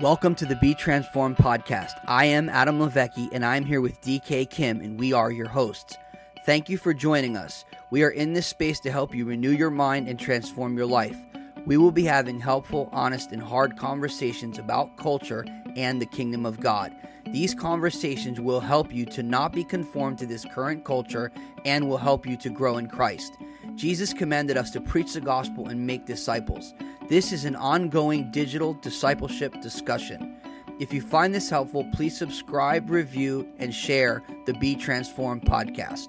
Welcome to the Be Transformed podcast. I am Adam Levecki and I'm here with DK Kim and we are your hosts. Thank you for joining us. We are in this space to help you renew your mind and transform your life. We will be having helpful, honest, and hard conversations about culture and the kingdom of God. These conversations will help you to not be conformed to this current culture and will help you to grow in Christ. Jesus commanded us to preach the gospel and make disciples. This is an ongoing digital discipleship discussion. If you find this helpful, please subscribe, review, and share the Be Transformed podcast.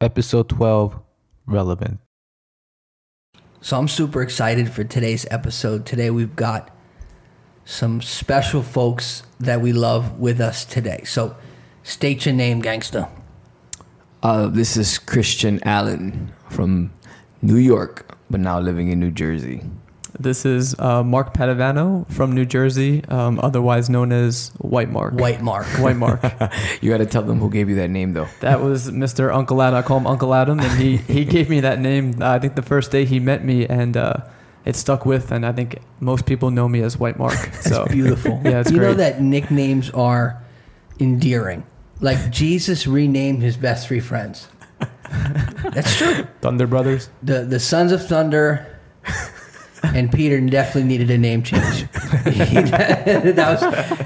Episode 12 Relevant. So I'm super excited for today's episode. Today we've got some special folks that we love with us today. So state your name, gangsta. Uh, this is Christian Allan from New York, but now living in New Jersey. This is uh, Mark Padovano from New Jersey, um, otherwise known as White Mark. White Mark. White Mark. You got to tell them who gave you that name, though. that was Mr. Uncle Adam. I call him Uncle Adam, and he, he gave me that name. Uh, I think the first day he met me, and uh, it stuck with. And I think most people know me as White Mark. So Beautiful. Yeah, it's you know that nicknames are endearing. Like Jesus renamed his best three friends. That's true. Thunder Brothers. The the Sons of Thunder and Peter definitely needed a name change. he, that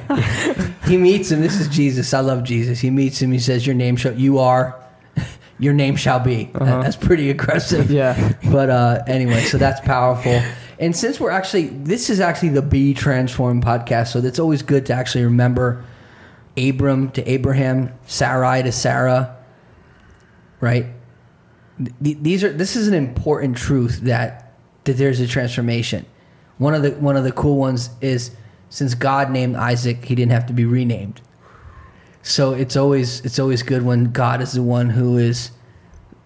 was, he meets him. This is Jesus. I love Jesus. He meets him. He says, "Your name shall you are, your name shall be." Uh-huh. That's pretty aggressive. yeah, But uh, anyway, so that's powerful. And since we're actually, this is actually the Be Transformed podcast, so it's always good to actually remember Abram to Abraham, Sarai to Sarah, right? These are. This is an important truth that that there's a transformation. One of the one of the cool ones is since God named Isaac, he didn't have to be renamed. So it's always it's always good when God is the one who is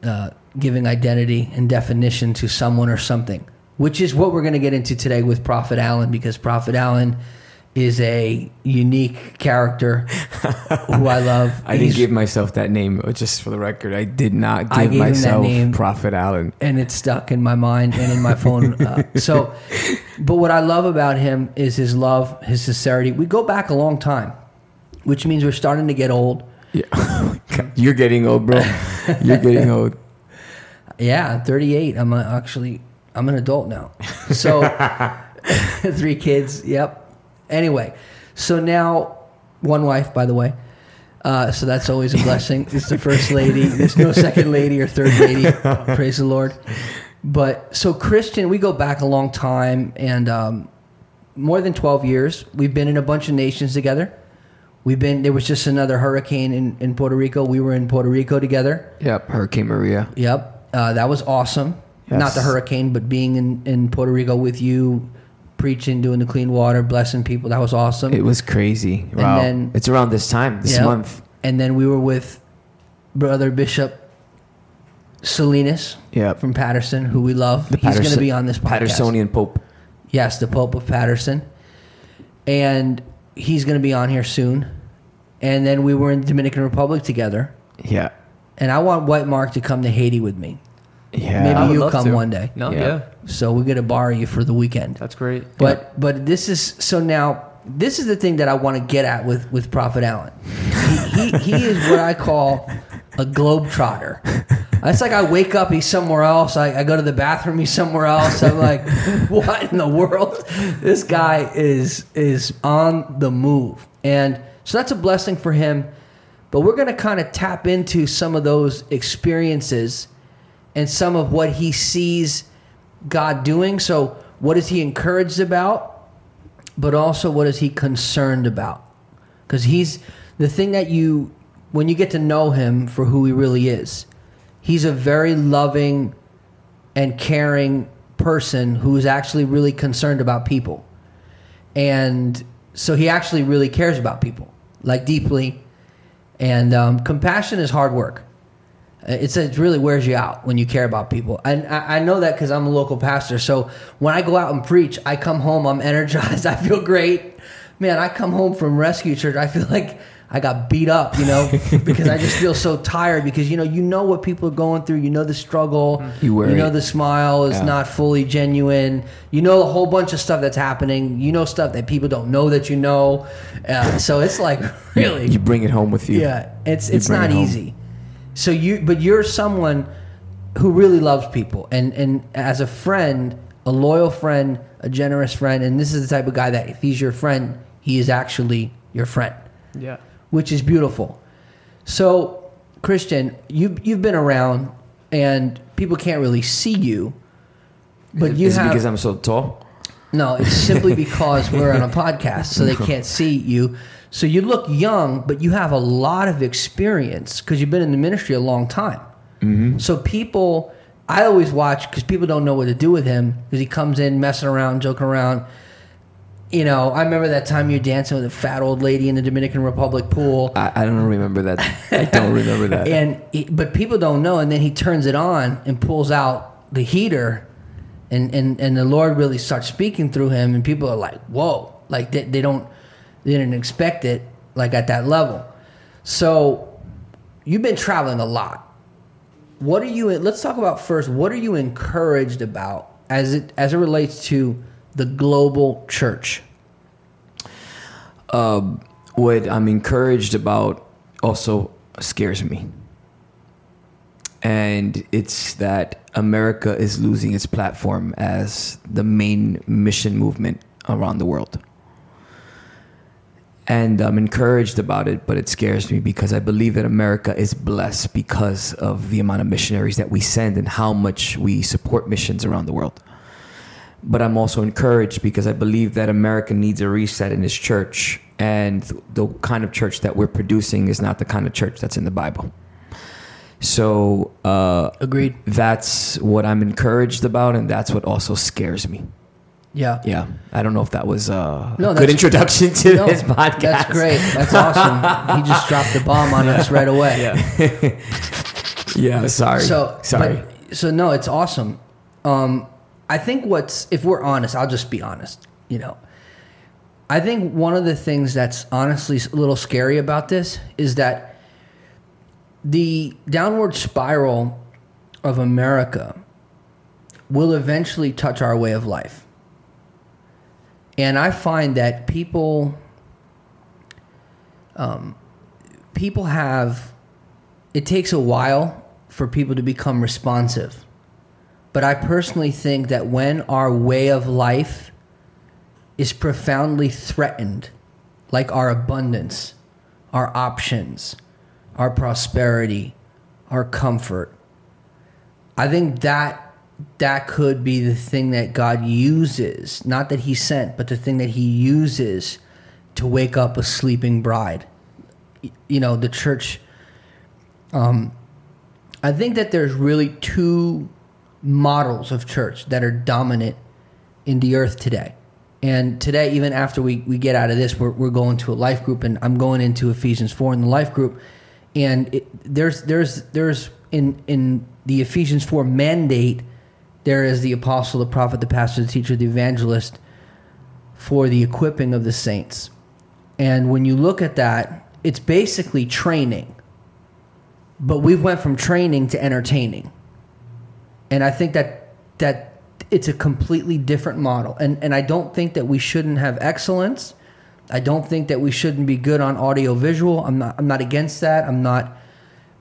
uh, giving identity and definition to someone or something, which is what we're going to get into today with Prophet Allan, because Prophet Allan is a unique character who I love. I He's- didn't give myself that name, just for the record. I did not I give gave him that myself name. Prophet Allan. and it's stuck in my mind and in my phone. Uh, so, but what I love about him is his love, his sincerity. We go back a long time, which means we're starting to get old. Yeah. You're getting old, bro. You're getting old. Yeah, I'm 38. I'm a, actually I'm an adult now. So three kids. Yep. Anyway, so now one wife, by the way. Uh, so that's always a blessing. It's the first lady. There's no second lady or third lady. Praise the Lord. But so Christian, we go back a long time and um, more than 12 years. We've been in a bunch of nations together. We've been there was just another hurricane in, in Puerto Rico. We were in Puerto Rico together. Yep, Hurricane Maria. Yep. Uh, that was awesome. Not the hurricane, but being in, in Puerto Rico with you, preaching, doing the clean water, blessing people. That was awesome. It was crazy. Wow. then- it's around this time, this Yep. month. And then we were with Brother Bishop Salinas Yep. from Paterson, who we love. The He's going to be on this podcast. Patersonian Pope. Yes, the Pope of Paterson. And he's going to be on here soon. And then we were in the Dominican Republic together. Yeah. And I want White Mark to come to Haiti with me. Yeah. Maybe would you love come to. one day. No, Yeah. yeah, So we're going to borrow you for the weekend. that's great. But but this is so now this is the thing that I want to get at with with Prophet Allan. He, he, he is what I call a globetrotter. It's like I wake up, he's somewhere else. I, I go to the bathroom, he's somewhere else. I'm like, what in the world? This guy is is on the move, and so that's a blessing for him. But we're going to kind of tap into some of those experiences and some of what he sees God doing. So, what is he encouraged about? But also, what is he concerned about? Because he's the thing that you, when you get to know him for who he really is, he's a very loving and caring person who's actually really concerned about people. And so he actually really cares about people, like deeply. And um, compassion is hard work. It's it really wears you out when you care about people, and I, I know that because I'm a local pastor. So when I go out and preach, I come home, I'm energized, I feel great. Man, I come home from Rescue Church, I feel like I got beat up, you know, because I just feel so tired because you know you know what people are going through, you know the struggle, You worry. know the smile is Yeah. not fully genuine, you know a whole bunch of stuff that's happening, you know stuff that people don't know that you know, uh, so it's like really You bring it home with you. yeah, it's You it's not it easy. So you, but you're someone who really loves people, and and as a friend, a loyal friend, a generous friend, and this is the type of guy that if he's your friend, he is actually your friend, Yeah. which is beautiful. So, Christian, you you've been around, and people can't really see you, but you Is it have because I'm so tall? no, it's simply because we're on a podcast, so they can't see you. So you look young, but you have a lot of experience because you've been in the ministry a long time. Mm-hmm. So people, I always watch because people don't know what to do with him because he comes in messing around, joking around. You know, I remember that time you're dancing with a fat old lady in the Dominican Republic pool. I, I don't remember that. I don't remember that. And he, but people don't know, and then he turns it on and pulls out the heater, and and and the Lord really starts speaking through him, and people are like, "Whoa!" Like they, they don't they didn't expect it like at that level. So you've been traveling a lot. What are you? Let's talk about first. What are you encouraged about as it as it relates to the global church? um, what I'm encouraged about also scares me. And it's that America is losing its platform as the main mission movement around the world. And I'm encouraged about it, but it scares me because I believe that America is blessed because of the amount of missionaries that we send and how much we support missions around the world but I'm also encouraged because I believe that America needs a reset in its church, and the kind of church that we're producing is not the kind of church that's in the Bible. So uh, Agreed. that's what I'm encouraged about, and that's what also scares me. Yeah. Yeah, I don't know if that was uh, No, a good introduction to No, this podcast. That's great. That's awesome. he just dropped the bomb on us right away. Yeah. Yeah, sorry. So sorry. but- so no, it's awesome. Um, I think what's if we're honest, I'll just be honest. You know, I think one of the things that's honestly a little scary about this is that the downward spiral of America will eventually touch our way of life. And I find that people um, people have it takes a while for people to become responsive. But I personally think that when our way of life is profoundly threatened, like our abundance, our options, our prosperity, our comfort, I think that that could be the thing that God uses, not that he sent, but the thing that he uses to wake up a sleeping bride. You know, the church um, I think that there's really two models of church that are dominant in the earth today. And today, even after we, we get out of this, we're, we're going to a life group, and I'm going into Ephesians 4 in the life group. And it, there's, there's, there's in, in the Ephesians 4 mandate, there is the apostle, the prophet, the pastor, the teacher, the evangelist for the equipping of the saints. And when you look at that, it's basically training. But we've went from training to entertaining. And i think that that it's a completely different model. And and i don't think that we shouldn't have excellence. I don't think that we shouldn't be good on audio visual i'm not i'm not against that. I'm not.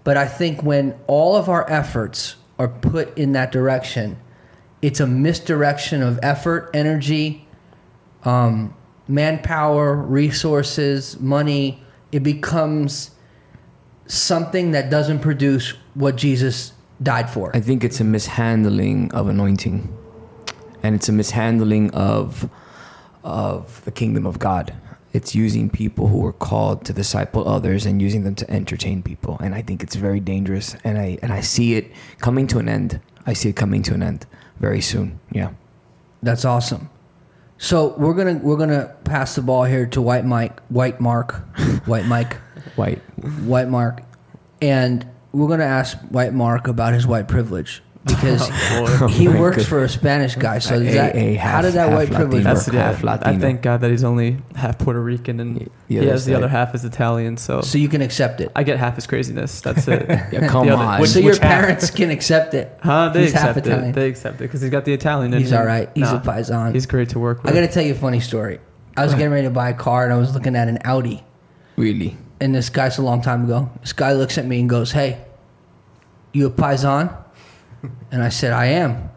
But i think when all of our efforts are put in that direction it's a misdirection of effort energy um, manpower resources money it becomes something that doesn't produce what Jesus died for. I think it's a mishandling of anointing, and it's a mishandling of of the kingdom of God. It's using people who are called to disciple others and using them to entertain people, and I think it's very dangerous. And I and I see it coming to an end. I see it coming to an end very soon. Yeah. That's awesome. So we're gonna we're gonna pass the ball here to White Mike, White Mark, White Mike, White. White Mark, and we're gonna ask White Mark about his white privilege. Because Oh, he my works goodness. for a Spanish guy. So A- that, a how half- did that half white privilege Latino. work? That's yeah. half I thank God that he's only half Puerto Rican and The he other has the other half is Italian. So So you can accept it. I get half his craziness. That's it. Yeah, come other- on. which- so your which half? parents can accept it. Huh? They He's half accept Italian. it. They accept it because he's got the Italian. in him. He's him. all right. He's Nah, a paisan. He's great to work with. I got to tell you a funny story. I was getting ready to buy a car and I was looking at an Audi. Really? And this guy's a long time ago. This guy looks at me and goes, Hey, you a paisan? And I said, I am.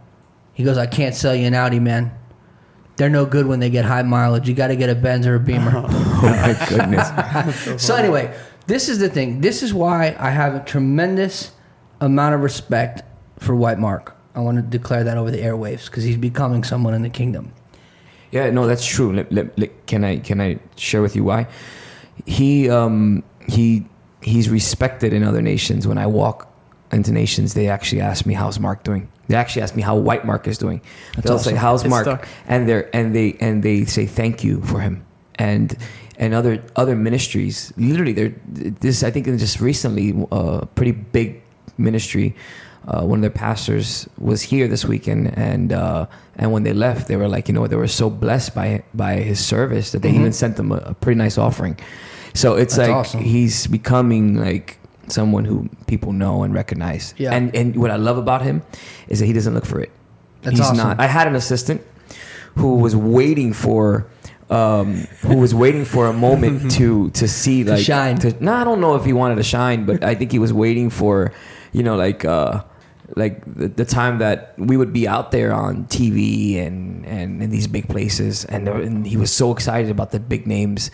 He goes, I can't sell you an Audi, man. They're no good when they get high mileage. You got to get a Benz or a Beamer. Oh my goodness. so, anyway, this is the thing. This is why I have a tremendous amount of respect for White Mark. I want to declare that over the airwaves because he's becoming someone in the kingdom. Yeah, no, that's true. Let- let- let- can I can I share with you why? He um he he's respected in other nations. When I walk into nations, they actually ask me how's Mark doing. They actually ask me how White Mark is doing. That's They'll awesome. say how's It's Mark, stuck. and they and they and they say thank you for him. And and other other ministries, literally, they're this. I think just recently, a pretty big ministry. Uh, one of their pastors was here this weekend, and uh, and when they left, they were like, you know, they were so blessed by by his service that they Mhm. even sent them a, a pretty nice offering. So it's That's like awesome. he's becoming like someone who people know and recognize. Yeah. And and what I love about him is that he doesn't look for it. That's he's awesome. not. I had an assistant who was waiting for. Um, who was waiting for a moment to to see To like shine. no, I don't know if he wanted to shine, but I think he was waiting for, you know, like uh, like the, the time that we would be out there on TV and and in these big places, and, and he was so excited about the big names,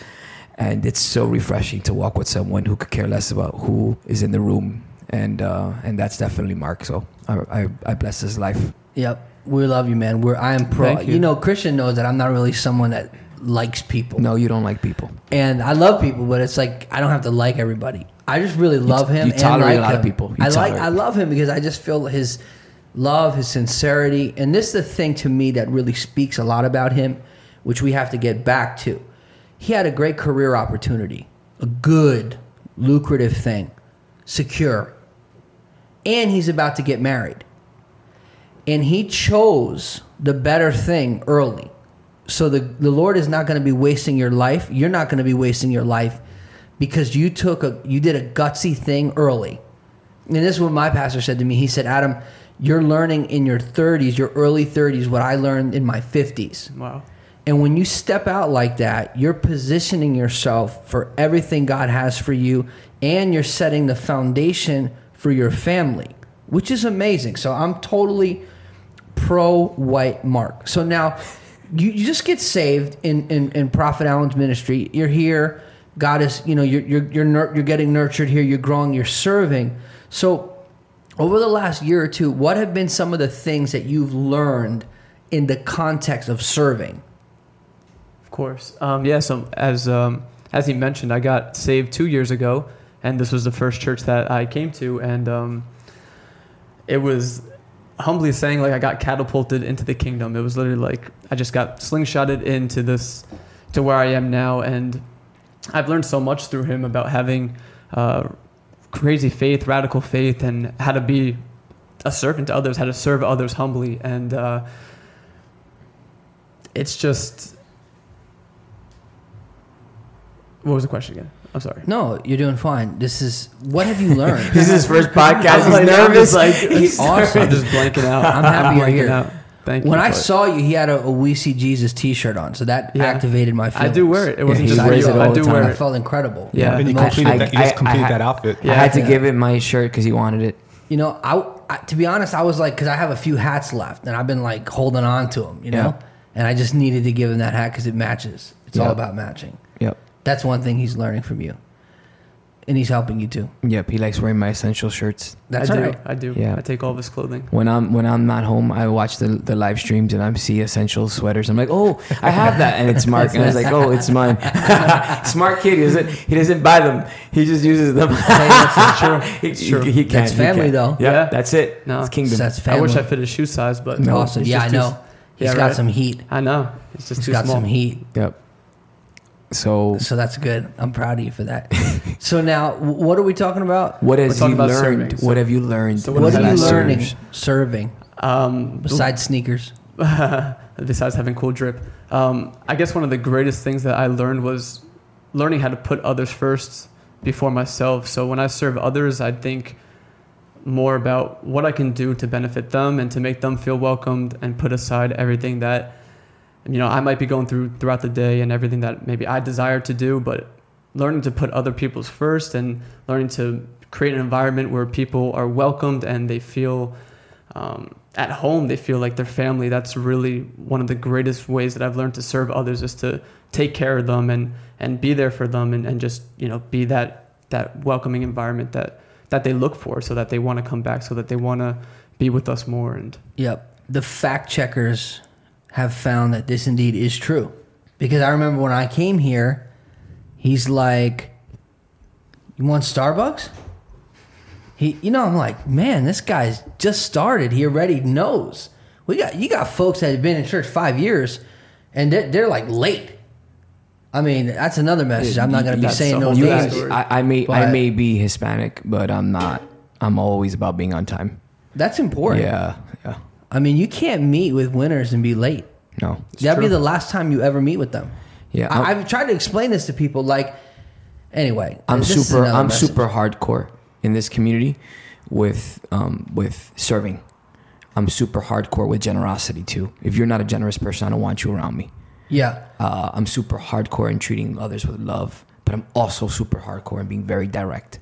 and it's so refreshing to walk with someone who could care less about who is in the room, and uh, and that's definitely Mark. So I, I, I bless his life. Yep. We love you, man. We're I am pro. You. you. know, Christian knows that I'm not really someone that likes people. No, you don't like people. And I love people, but it's like I don't have to like everybody. I just really love him. you and tolerate like a lot of people. You I like. I love him because I just feel his love, his sincerity, and this is the thing to me that really speaks a lot about him, which we have to get back to. He had a great career opportunity, a good, lucrative thing, secure, and he's about to get married and he chose the better thing early. So the, the Lord is not going to be wasting your life. You're not going to be wasting your life because you took a you did a gutsy thing early. And this is what my pastor said to me. He said, "Adam, you're learning in your 30s, your early 30s what I learned in my 50s." Wow. And when you step out like that, you're positioning yourself for everything God has for you, and you're setting the foundation for your family, which is amazing. So I'm totally pro white mark. So now you, you just get saved in, in, in Prophet Allan's ministry. You're here. God is, you know, you're, you're, you're, nur- you're getting nurtured here. You're growing, you're serving. So over the last year or two, what have been some of the things that you've learned in the context of serving? Of course. Um, yeah. So as um, as he mentioned, I got saved two years ago, and this was the first church that I came to, and um, it was humbly saying like I got catapulted into the kingdom. It was literally like I just got slingshotted into this to where I am now, and I've learned so much through him about having uh, crazy faith, radical faith, and how to be a servant to others, how to serve others humbly, and uh, it's just. What was the question again? I'm sorry. No, you're doing fine. This is what have you learned? This is his first podcast. I'm like- He's nervous. like, He's awesome. I'm just blanking out. I'm happy you're here. out. Thank you. when I but saw you, he had a, a We See Jesus T-shirt on, so that Yeah. activated my I do wear it. It wasn't he just for wears you. it all I the do time. wear I felt incredible. Yeah. And you Emotional. completed that. You just I- I completed had- that outfit. I had to Yeah. give him my shirt because he wanted it. You know, I, I to be honest, I was like, because I have a few hats left, and I've been like holding on to them, you know, Yeah. and I just needed to give him that hat because it matches. It's all about matching. Yep. That's one thing he's learning from you, and he's helping you too. Yep. He likes wearing my essential shirts. That's I do. right. I do. Yeah. I take all of his clothing. When I'm when I'm not home, I watch the the live streams and I see essential sweaters. I'm like, oh, I have that, and it's Mark. and I was like, oh, it's mine. Smart kid. He doesn't he doesn't buy them. He just uses them. It's true. he, It's true. He, he can't. That's family, can't. though. Yeah, Yeah. that's it. No. It's kingdom. That's family. I wish I fit his shoe size, but No. awesome. Yeah, I just too- know. He's Yeah, got right. some heat. I know. It's just He's too got small. some heat. Yep. So So that's good. I'm proud of you for that. so now, what are we talking about? what has talking you about learned? serving, so- what have you learned? so in What the are you last learning years? serving Um, besides sneakers? besides having cool drip. Um, I guess one of the greatest things that I learned was learning how to put others first before myself. So when I serve others, I think more about what I can do to benefit them and to make them feel welcomed and put aside everything that you know I might be going through throughout the day and everything that maybe I desire to do, but learning to put other people's first and learning to create an environment where people are welcomed and they feel um, at home they feel like their family that's really one of the greatest ways that i've learned to serve others is to take care of them and and be there for them and, and just you know be that that welcoming environment that that they look for so that they want to come back so that they want to be with us more and Yep. The fact checkers have found that this indeed is true. Because I remember when I came here, he's like, You want Starbucks? He you know, I'm like, man, this guy's just started. He already knows. We got you got folks that have been in church five years and they're, they're like late. I mean, that's another message. I'm not gonna be That's saying no whole You new names. I, I may I may be Hispanic, but I'm not. I'm always about being on time. That's important. Yeah. I mean, you can't meet with winners and be late. No. That'd be the last time you ever meet with them. Yeah, I, I've tried to explain this to people. Like, anyway, I'm super. I'm message. super hardcore in this community with um, with serving. I'm super hardcore with generosity too. If you're not a generous person, I don't want you around me. Yeah, Uh, I'm super hardcore in treating others with love, but I'm also super hardcore in being very direct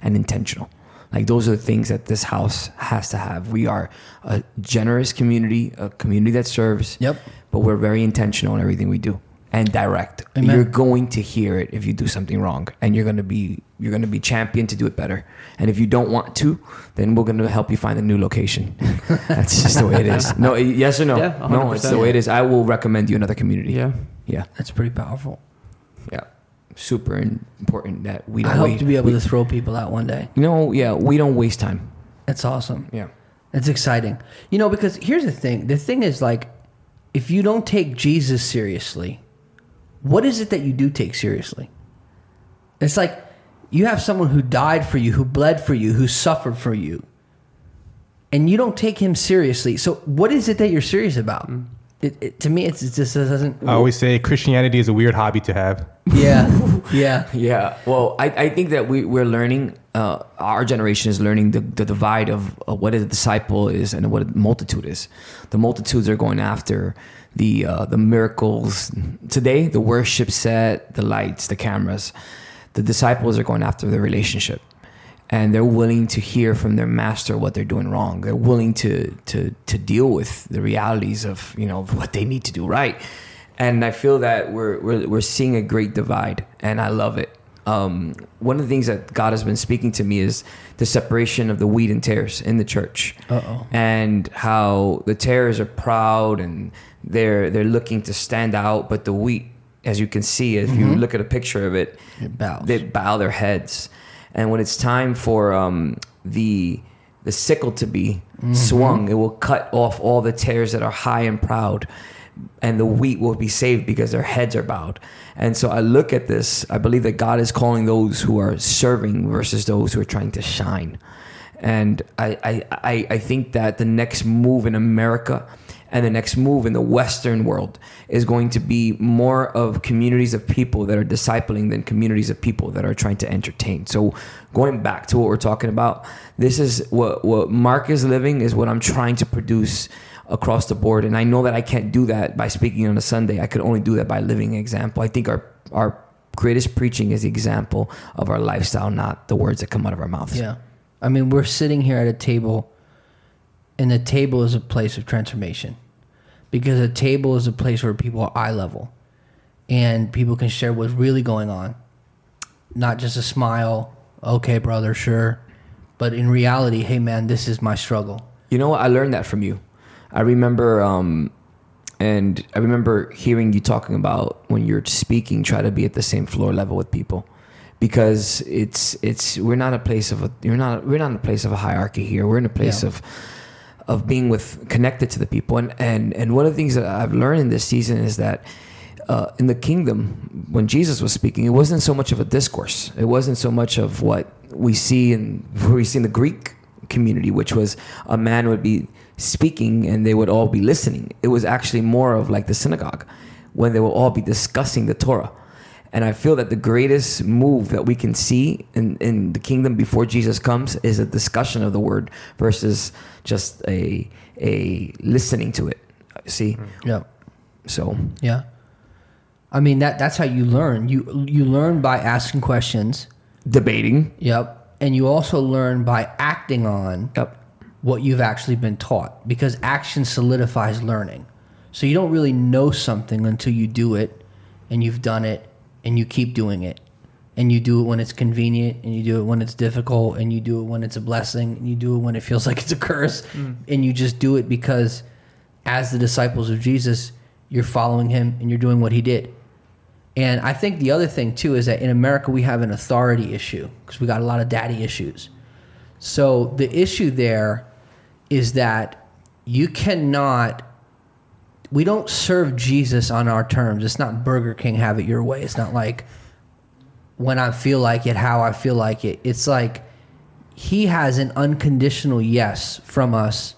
and intentional. Like those are the things that this house has to have. We are a generous community, a community that serves. Yep. But we're very intentional in everything we do and direct. Amen. You're going to hear it if you do something wrong, and you're gonna be you're gonna be championed to do it better. And if you don't want to, then we're gonna help you find a new location. That's just the way it is. No, yes or no? Yeah, no, it's the way it is. I will recommend you another community. yeah Yeah. that's pretty powerful. Yeah, super important that we I don't hope wait. to be able we, to throw people out one day. You know, yeah, we don't waste time. That's awesome. Yeah, It's exciting. You know, because here's the thing. The thing is, like, if you don't take Jesus seriously, what is it that you do take seriously? It's like you have someone who died for you, who bled for you, who suffered for you, and you don't take him seriously. So, what is it that you're serious about? Mm. It, it, to me, it's, it just doesn't. I always say Christianity is a weird hobby to have. Yeah, yeah. yeah. Well, I, I think that we we're learning. Uh, our generation is learning the, the divide of uh, what a disciple is and what a multitude is. The multitudes are going after the uh, the miracles today, the worship set, the lights, the cameras. The disciples are going after the relationship. and they're willing to hear from their master what they're doing wrong. They're willing to to to deal with the realities of you know what they need to do right. And I feel that we're we're we're seeing a great divide, and I love it. Um, one of the things that God has been speaking to me is the separation of the wheat and tares in the church, Uh-oh. and how the tares are proud and they're they're looking to stand out, but the wheat, as you can see, if you look at a picture of it, It bows. they bow their heads. And when it's time for um, the the sickle to be swung, it will cut off all the tares that are high and proud, and the wheat will be saved because their heads are bowed. And so I look at this. I believe that God is calling those who are serving versus those who are trying to shine. And I, I, I, think that the next move in America and the next move in the Western world is going to be more of communities of people that are discipling than communities of people that are trying to entertain. So, going back to what we're talking about, this is what, what Mark is living, is what I'm trying to produce across the board. And I know that I can't do that by speaking on a Sunday. I could only do that by living example. I think our, our greatest preaching is the example of our lifestyle, not the words that come out of our mouths. Yeah. I mean, we're sitting here at a table, and the table is a place of transformation because a table is a place where people are eye level and people can share what's really going on. Not just a smile, okay, brother, sure. But in reality, hey, man, this is my struggle. You know what? I learned that from you. I remember, um, and I remember hearing you talking about when you're speaking, try to be at the same floor level with people, because it's it's we're not a place of a you're not we're not in a place of a hierarchy here. We're in a place Yeah. of of being with connected to the people, and and and one of the things that I've learned in this season is that uh, in the kingdom, when Jesus was speaking, it wasn't so much of a discourse. It wasn't so much of what we see in what we see in the Greek community, which was a man would be speaking and they would all be listening. It was actually more of like the synagogue, when they will all be discussing the Torah. And I feel that the greatest move that we can see in, in the kingdom before Jesus comes is a discussion of the word versus just a a listening to it. See, mm. Yeah. so Yeah. I mean that that's how you learn. You you learn by asking questions. debating. Yep. And you also learn by acting on Yep. What you've actually been taught because action solidifies learning. So you don't really know something until you do it and you've done it and you keep doing it. And you do it when it's convenient and you do it when it's difficult and you do it when it's a blessing and you do it when it feels like it's a curse mm. and you just do it because as the disciples of Jesus, you're following him and you're doing what he did. And I think the other thing too is that in America we have an authority issue because we got a lot of daddy issues. So the issue there is that you cannot we don't serve Jesus on our terms. It's not Burger King have it your way. It's not like when I feel like it, how I feel like it. It's like he has an unconditional yes from us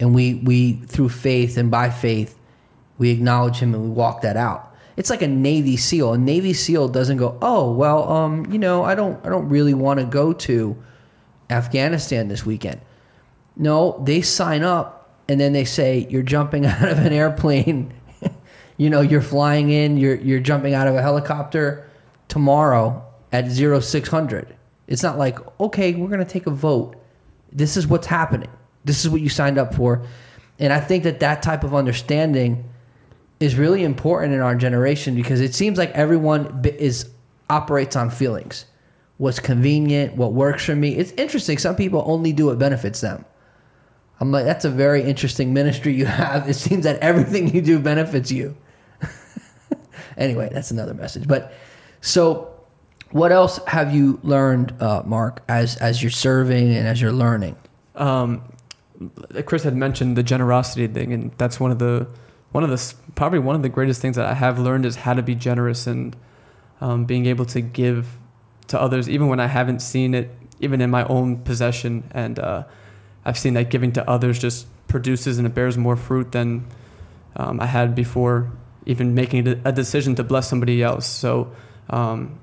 and we we through faith and by faith we acknowledge him and we walk that out. It's like a Navy SEAL. A Navy SEAL doesn't go, "Oh, well, um, you know, I don't I don't really want to go to Afghanistan this weekend." No, they sign up and then they say you're jumping out of an airplane. you know, you're flying in, you're you're jumping out of a helicopter tomorrow at 0600. It's not like, "Okay, we're going to take a vote." This is what's happening. This is what you signed up for. And I think that that type of understanding is really important in our generation because it seems like everyone is operates on feelings. What's convenient, what works for me. It's interesting. Some people only do what benefits them. I'm like, that's a very interesting ministry you have. It seems that everything you do benefits you. anyway, that's another message. But so, what else have you learned, uh, Mark, as as you're serving and as you're learning? um, Chris had mentioned the generosity thing, and that's one of the one of the probably one of the greatest things that I have learned is how to be generous and um, being able to give to others, even when I haven't seen it, even in my own possession. And uh, I've seen that giving to others just produces and it bears more fruit than um, I had before, even making a a decision to bless somebody else. So um,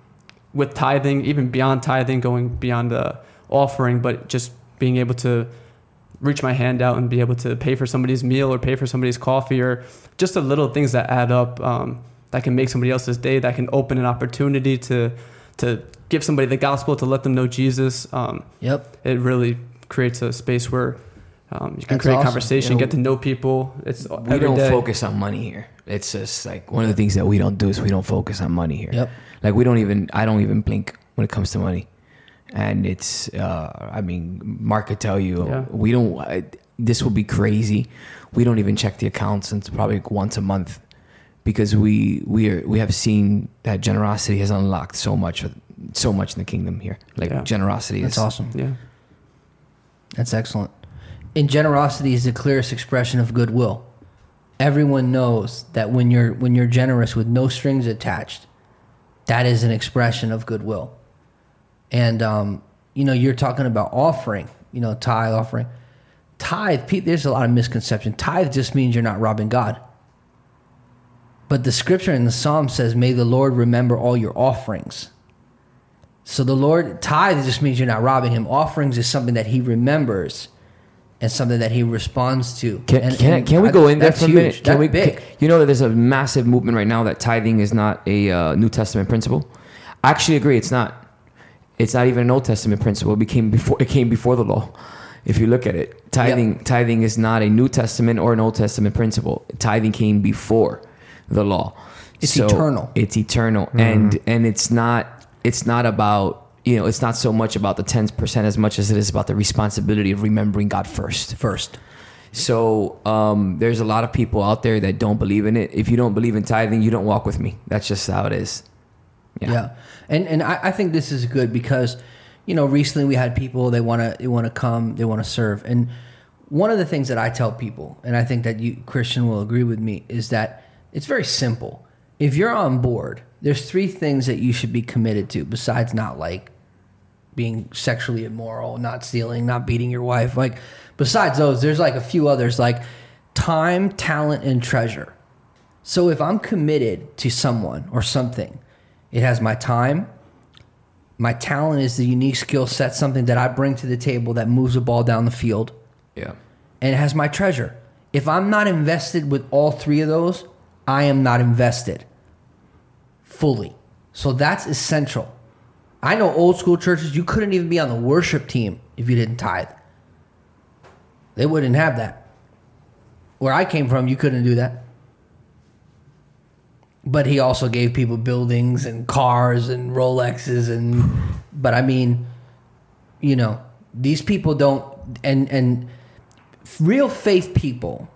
with tithing, even beyond tithing, going beyond the offering, but just being able to reach my hand out and be able to pay for somebody's meal or pay for somebody's coffee or just the little things that add up um, that can make somebody else's day that can open an opportunity to to give somebody the gospel to let them know jesus um, Yep. it really creates a space where um, you can That's create awesome. conversation You know, get to know people it's We don't day. focus on money here. It's just like one of the things that we don't do is we don't focus on money here. Yep. Like we don't even I don't even blink when it comes to money. And it's uh I mean Mark could tell you Yeah. we don't I, this will be crazy. We don't even check the accounts until probably once a month because we we are we have seen that generosity has unlocked so much so much in the kingdom here. Like Yeah. generosity That's is awesome. yeah That's excellent. And generosity is the clearest expression of goodwill. Everyone knows that when you're when you're generous with no strings attached, that is an expression of goodwill. And um, you know, you're talking about offering, you know, tithe offering. Tithe, pe- there's a lot of misconception. Tithe just means you're not robbing God. But the scripture in the Psalm says, May the Lord remember all your offerings. So the Lord tithe just means you're not robbing him. Offerings is something that he remembers and something that he responds to. Can, And- can, and can we go in there that's for a minute? Can That's we? big. can- you know that there's a massive movement right now that tithing is not a uh, New Testament principle. I actually agree. It's not. It's not even an Old Testament principle. It became before. It came before the law. If you look at it, tithing tithing is not a New Testament or an Old Testament principle. Tithing came before the law. It's eternal. It's eternal, and and it's not. It's not about. You know, it's not so much about the ten percent as much as it is about the responsibility of remembering God first. First. So um, there's a lot of people out there that don't believe in it. If you don't believe in tithing, you don't walk with me. That's just how it is. Yeah. And and I, I think this is good because, you know, recently we had people they wanna they wanna come, they wanna serve. And one of the things that I tell people, and I think that you Christian will agree with me, is that it's very simple. if you're on board, there's three things that you should be committed to besides not like being sexually immoral, not stealing, not beating your wife. Like besides those, there's like a few others like time, talent, and treasure. So if I'm committed to someone or something, it has my time. My talent is the unique skill set, something that I bring to the table that moves the ball down the field Yeah. and it has my treasure. If I'm not invested with all three of those, I am not invested fully. So that's essential. I know old school churches, you couldn't even be on the worship team if you didn't tithe. They wouldn't have that. Where I came from, you couldn't do that. But he also gave people buildings and cars and Rolexes and but I mean, you know, these people don't and and real faith people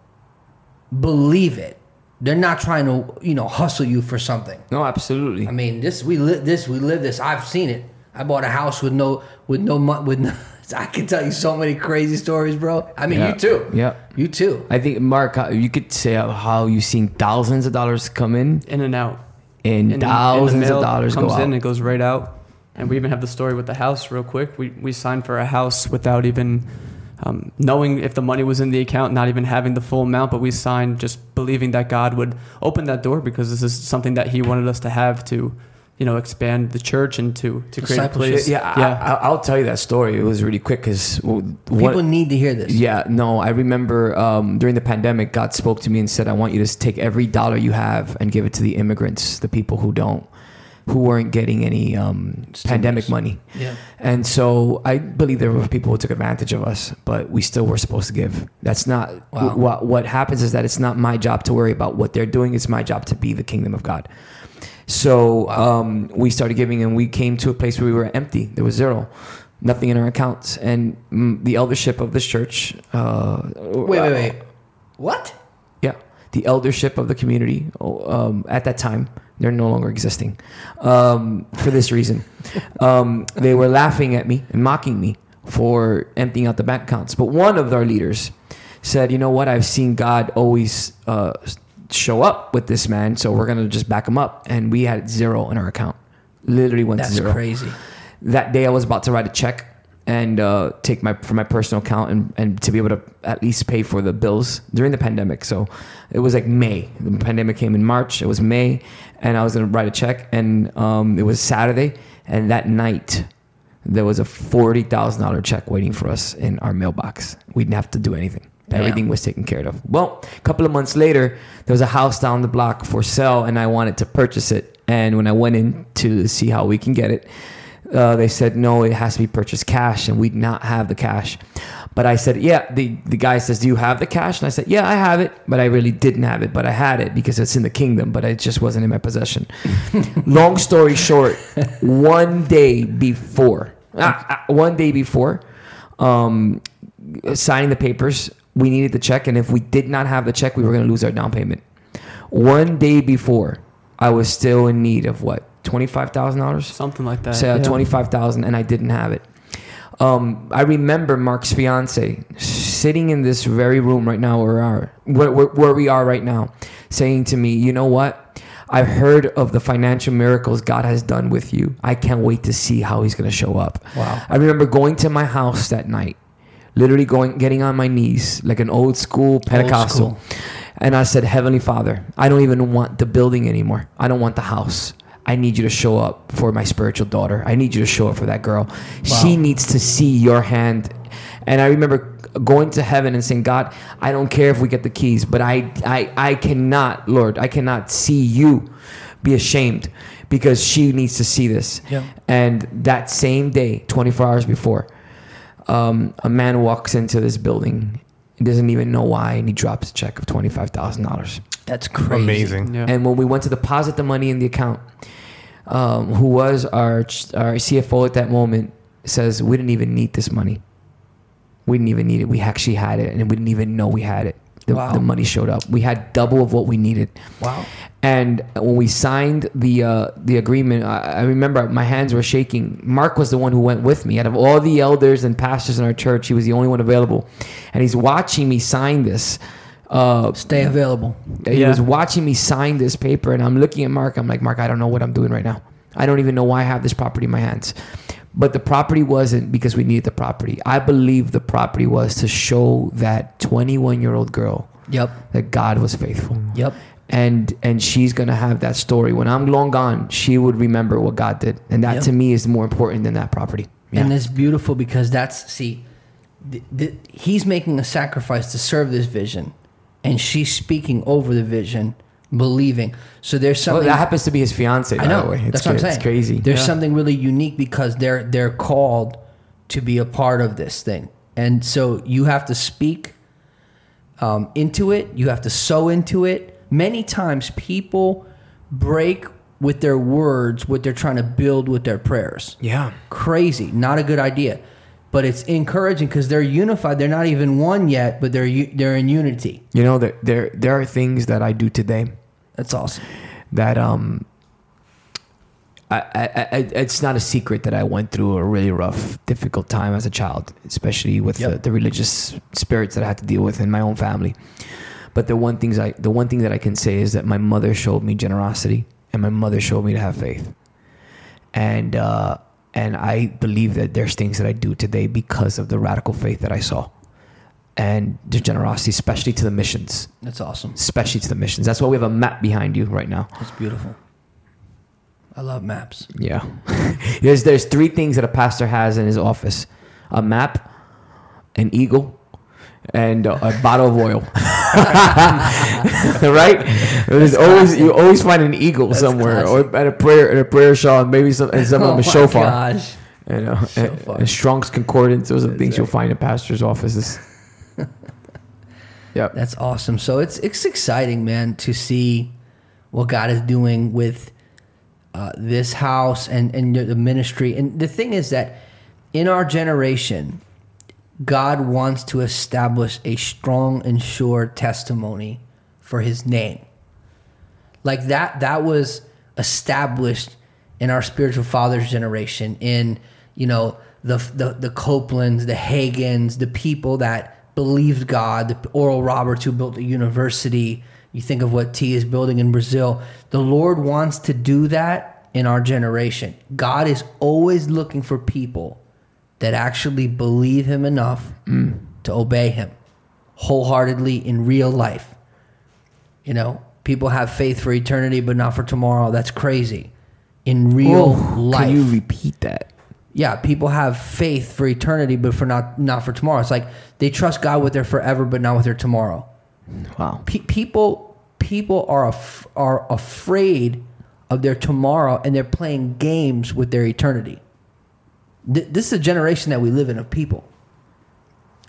believe it. They're not trying to, you know, hustle you for something. No, absolutely. I mean, this we live this we live this. I've seen it. I bought a house with no with no mon- with no, I can tell you so many crazy stories, bro. I mean, Yeah. you too. Yeah. You too. I think Mark, you could say how you've seen thousands of dollars come in In and out. and, And- and the thousands mail of dollars comes go out. in, it goes right out. And we even have the story with the house, real quick. We we signed for a house without even um, knowing if the money was in the account, not even having the full amount, but we signed just believing that God would open that door because this is something that He wanted us to have to, you know, expand the church and to to create a place. yeah, yeah. I, I, I'll tell you that story. It was really quick because People need to hear this. Yeah, no, I remember um, during the pandemic, God spoke to me and said, I want you to take every dollar you have and give it to the immigrants, the people who don't, who weren't getting any um, pandemic money. Yeah. And so I believe there were people who took advantage of us, but we still were supposed to give. That's not Wow. what what happens is that it's not my job to worry about what they're doing. It's my job to be the kingdom of God. So um, we started giving, and we came to a place where we were empty. There was zero, nothing in our accounts, and mm, the eldership of this church. Uh, Wait, wait, wait. What? The eldership of the community um, at that time they're no longer existing um, for this reason. Um, they were laughing at me and mocking me for emptying out the bank accounts. But one of our leaders said, "You know what? I've seen God always uh, show up with this man, so we're gonna just back him up." And we had zero in our account. Literally went That's to zero crazy. that day I was about to write a check and uh, take my from my personal account and, and to be able to at least pay for the bills during the pandemic. So it was like May. The pandemic came in March. It was May, and I was gonna write a check, and um, it was Saturday, and that night there was a forty thousand dollar check waiting for us in our mailbox. We didn't have to do anything. Damn. Everything was taken care of. Well, a couple of months later, there was a house down the block for sale, and I wanted to purchase it. And when I went in to see how we can get it, uh, they said no, it has to be purchased cash, and we did not have the cash. But I said, yeah. The the guy says, do you have the cash? And I said, yeah, I have it, but I really didn't have it, but I had it because it's in the kingdom, but it just wasn't in my possession. Long story short, one day before, ah, ah, one day before, um, signing the papers, we needed the check, and if we did not have the check, we were going to lose our down payment. One day before, I was still in need of what twenty five thousand dollars. Something like that. Say uh, yeah. twenty five thousand, and I didn't have it. Um, I remember Mark's fiance sitting in this very room right now, where, we are, where, where, where we are right now, saying to me, "You know what? I've heard of the financial miracles God has done with you. I can't wait to see how He's going to show up." Wow. I remember going to my house that night, literally going, getting on my knees like an old school Pentecostal. school. And I said, Heavenly Father, I don't even want the building anymore. I don't want the house. I need you to show up for my spiritual daughter. I need you to show up for that girl. She needs to see your hand. And I remember going to heaven and saying, God, I don't care if we get the keys, but I, I, I cannot, Lord, I cannot see you be ashamed because she needs to see this. Yeah. And that same day, 24 hours before, um, a man walks into this building. He doesn't even know why, and he drops a check of twenty-five thousand dollars. That's crazy. Amazing. Yeah. And when we went to deposit the money in the account, um, who was our our CFO at that moment says we didn't even need this money. We didn't even need it. We actually had it, and we didn't even know we had it. The, Wow. the money showed up. We had double of what we needed. Wow. And when we signed the uh, the agreement, I, I remember my hands were shaking. Mark was the one who went with me. Out of all the elders and pastors in our church, he was the only one available. And he's watching me sign this Uh, Stay available. he Yeah. was watching me sign this paper, and I'm looking at Mark. I'm like, Mark, I don't know what I'm doing right now. I don't even know why I have this property in my hands. But the property wasn't because we needed the property. I believe the property was to show that 21 year old girl Yep. that God was faithful. Yep. And and she's gonna have that story when I'm long gone. She would remember what God did, and that Yep. to me is more important than that property. Yeah. And it's beautiful because that's see, th- th- he's making a sacrifice to serve this vision, and she's speaking over the vision, believing. So there's something that happens to be his fiance. I know. the way. It's, That's what I'm saying. It's crazy. There's Yeah. something really unique because they're they're called to be a part of this thing, and so you have to speak um, into it. You have to sow into it. Many times, people break with their words what they're trying to build with their prayers. yeah. Crazy, not a good idea, but it's encouraging because they're unified. They're not even one yet, but they're they're in unity. You know, there, there there are things that I do today That's awesome. that um I, I, I it's not a secret that I went through a really rough, difficult time as a child, especially with the, the religious spirits that I had to deal with in my own family. But the one things I the one thing that I can say is that my mother showed me generosity and my mother showed me to have faith. And uh and I believe that there's things that I do today because of the radical faith that I saw. And the generosity, especially to the missions. That's awesome. Especially to the missions. That's why we have a map behind you right now. That's beautiful. I love maps. Yeah. there's there's three things that a pastor has in his office: a map, an eagle, and a, a bottle of oil. right? There's always you always find an eagle somewhere, or at a prayer at a prayer shawl, maybe some and some of oh them oh a shofar. gosh. You know, Shofar. and, Strong's concordance. Those are the That's things you'll find in pastors' offices. yep. That's awesome. So it's it's exciting, man, to see what God is doing with uh, this house and and the ministry. And the thing is that in our generation, God wants to establish a strong and sure testimony for His name. Like that. That was established in our spiritual fathers generation. In you know the the the Copelands, the Hagins, the people that believed God, the Oral Roberts who built the university. You think of what T is building in Brazil. The Lord wants to do that in our generation. God is always looking for people that actually believe Him enough to obey Him wholeheartedly in real life. You know, people have faith for eternity, but not for tomorrow. That's crazy. In real life, Can you repeat that? Yeah, people have faith for eternity, but for not not for tomorrow. It's like they trust God with their forever, but not with their tomorrow. Wow. Pe- people people are af- are afraid of their tomorrow, and they're playing games with their eternity. Th- this is a generation that we live in of people.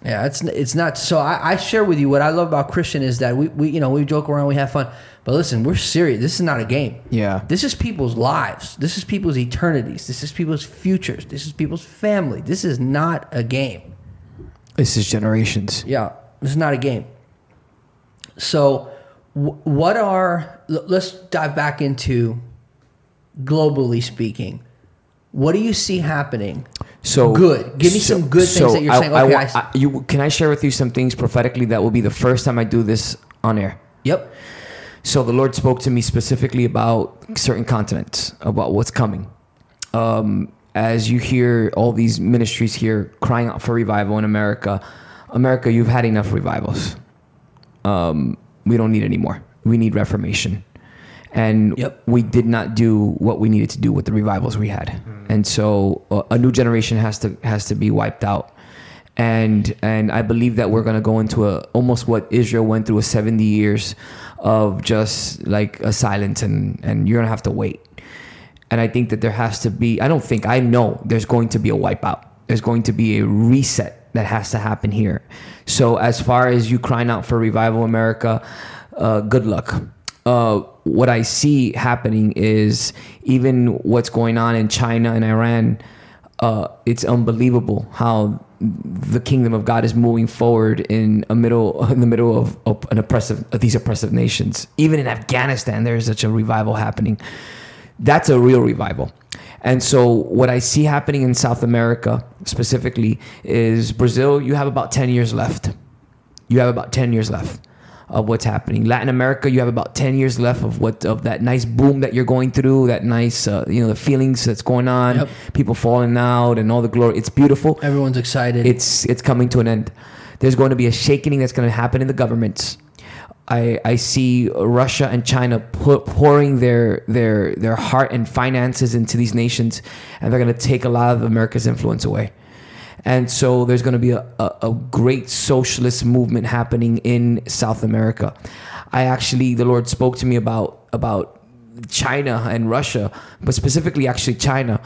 Yeah, it's it's not. So I, I share with you what I love about Christian is that we, we you know we joke around, we have fun, but listen, we're serious. This is not a game. Yeah. This is people's lives. This is people's eternities. This is people's futures. This is people's family. This is not a game. This is generations. Yeah, this is not a game. So, what are? Let's dive back into globally speaking. What do you see happening? So Good. Give me some good things that you're saying. Okay, I. I- you, can I share with you some things prophetically that will be the first time I do this on air? Yep. So the Lord spoke to me specifically about certain continents, about what's coming. Um, as you hear all these ministries here crying out for revival in America, America, you've had enough revivals. Um, we don't need any more. We need reformation. And Yep. we did not do what we needed to do with the revivals we had. And so uh, a new generation has to has to be wiped out. And and I believe that we're going to go into a almost what Israel went through a 70 years of just like a silence and and you're to have to wait. And I think that there has to be, I don't think, I know there's going to be a wipeout. There's going to be a reset that has to happen here. So, as far as you crying out for revival, America, uh, good luck. Uh, what I see happening is even what's going on in China and Iran. Uh, it's unbelievable how the kingdom of God is moving forward in a middle in the middle of, an oppressive of these oppressive nations. Even in Afghanistan, there is such a revival happening. That's a real revival. And so, what I see happening in South America specifically is Brazil. You have about ten years left. You have about ten years left. Of what's happening. Latin America, you have about 10 years left of what of that nice boom that you're going through, that nice uh, you know the feelings that's going on, Yep. people falling out and all the glory. It's beautiful. Everyone's excited. It's it's coming to an end. There's going to be a shaking that's going to happen in the governments. I, I see Russia and China put, pouring their their their heart and finances into these nations, and they're going to take a lot of America's influence away. And so there's going to be a, a, a great socialist movement happening in South America. I actually, the Lord spoke to me about about China and Russia, but specifically actually China,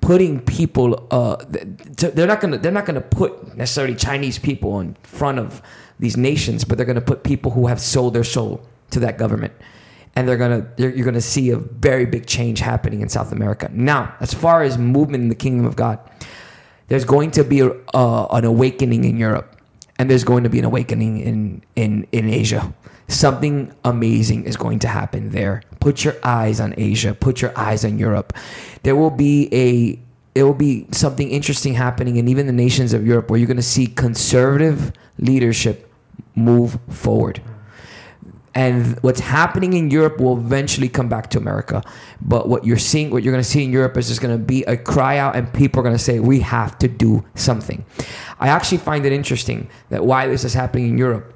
putting people. Uh, th- th- they're not gonna they're not gonna put necessarily Chinese people in front of these nations, but they're gonna put people who have sold their soul to that government, and they're gonna they're, you're gonna see a very big change happening in South America. Now, as far as movement in the kingdom of God, there's going to be a, uh, an awakening in Europe, and there's going to be an awakening in in in Asia. Something amazing is going to happen there. Put your eyes on Asia. Put your eyes on Europe. There will be a it will be something interesting happening in even the nations of Europe where you're going to see conservative leadership move forward. And what's happening in Europe will eventually come back to America. But what you're seeing, what you're going to see in Europe is just going to be a cry out, and people are going to say, we have to do something. I actually find it interesting that why this is happening in Europe.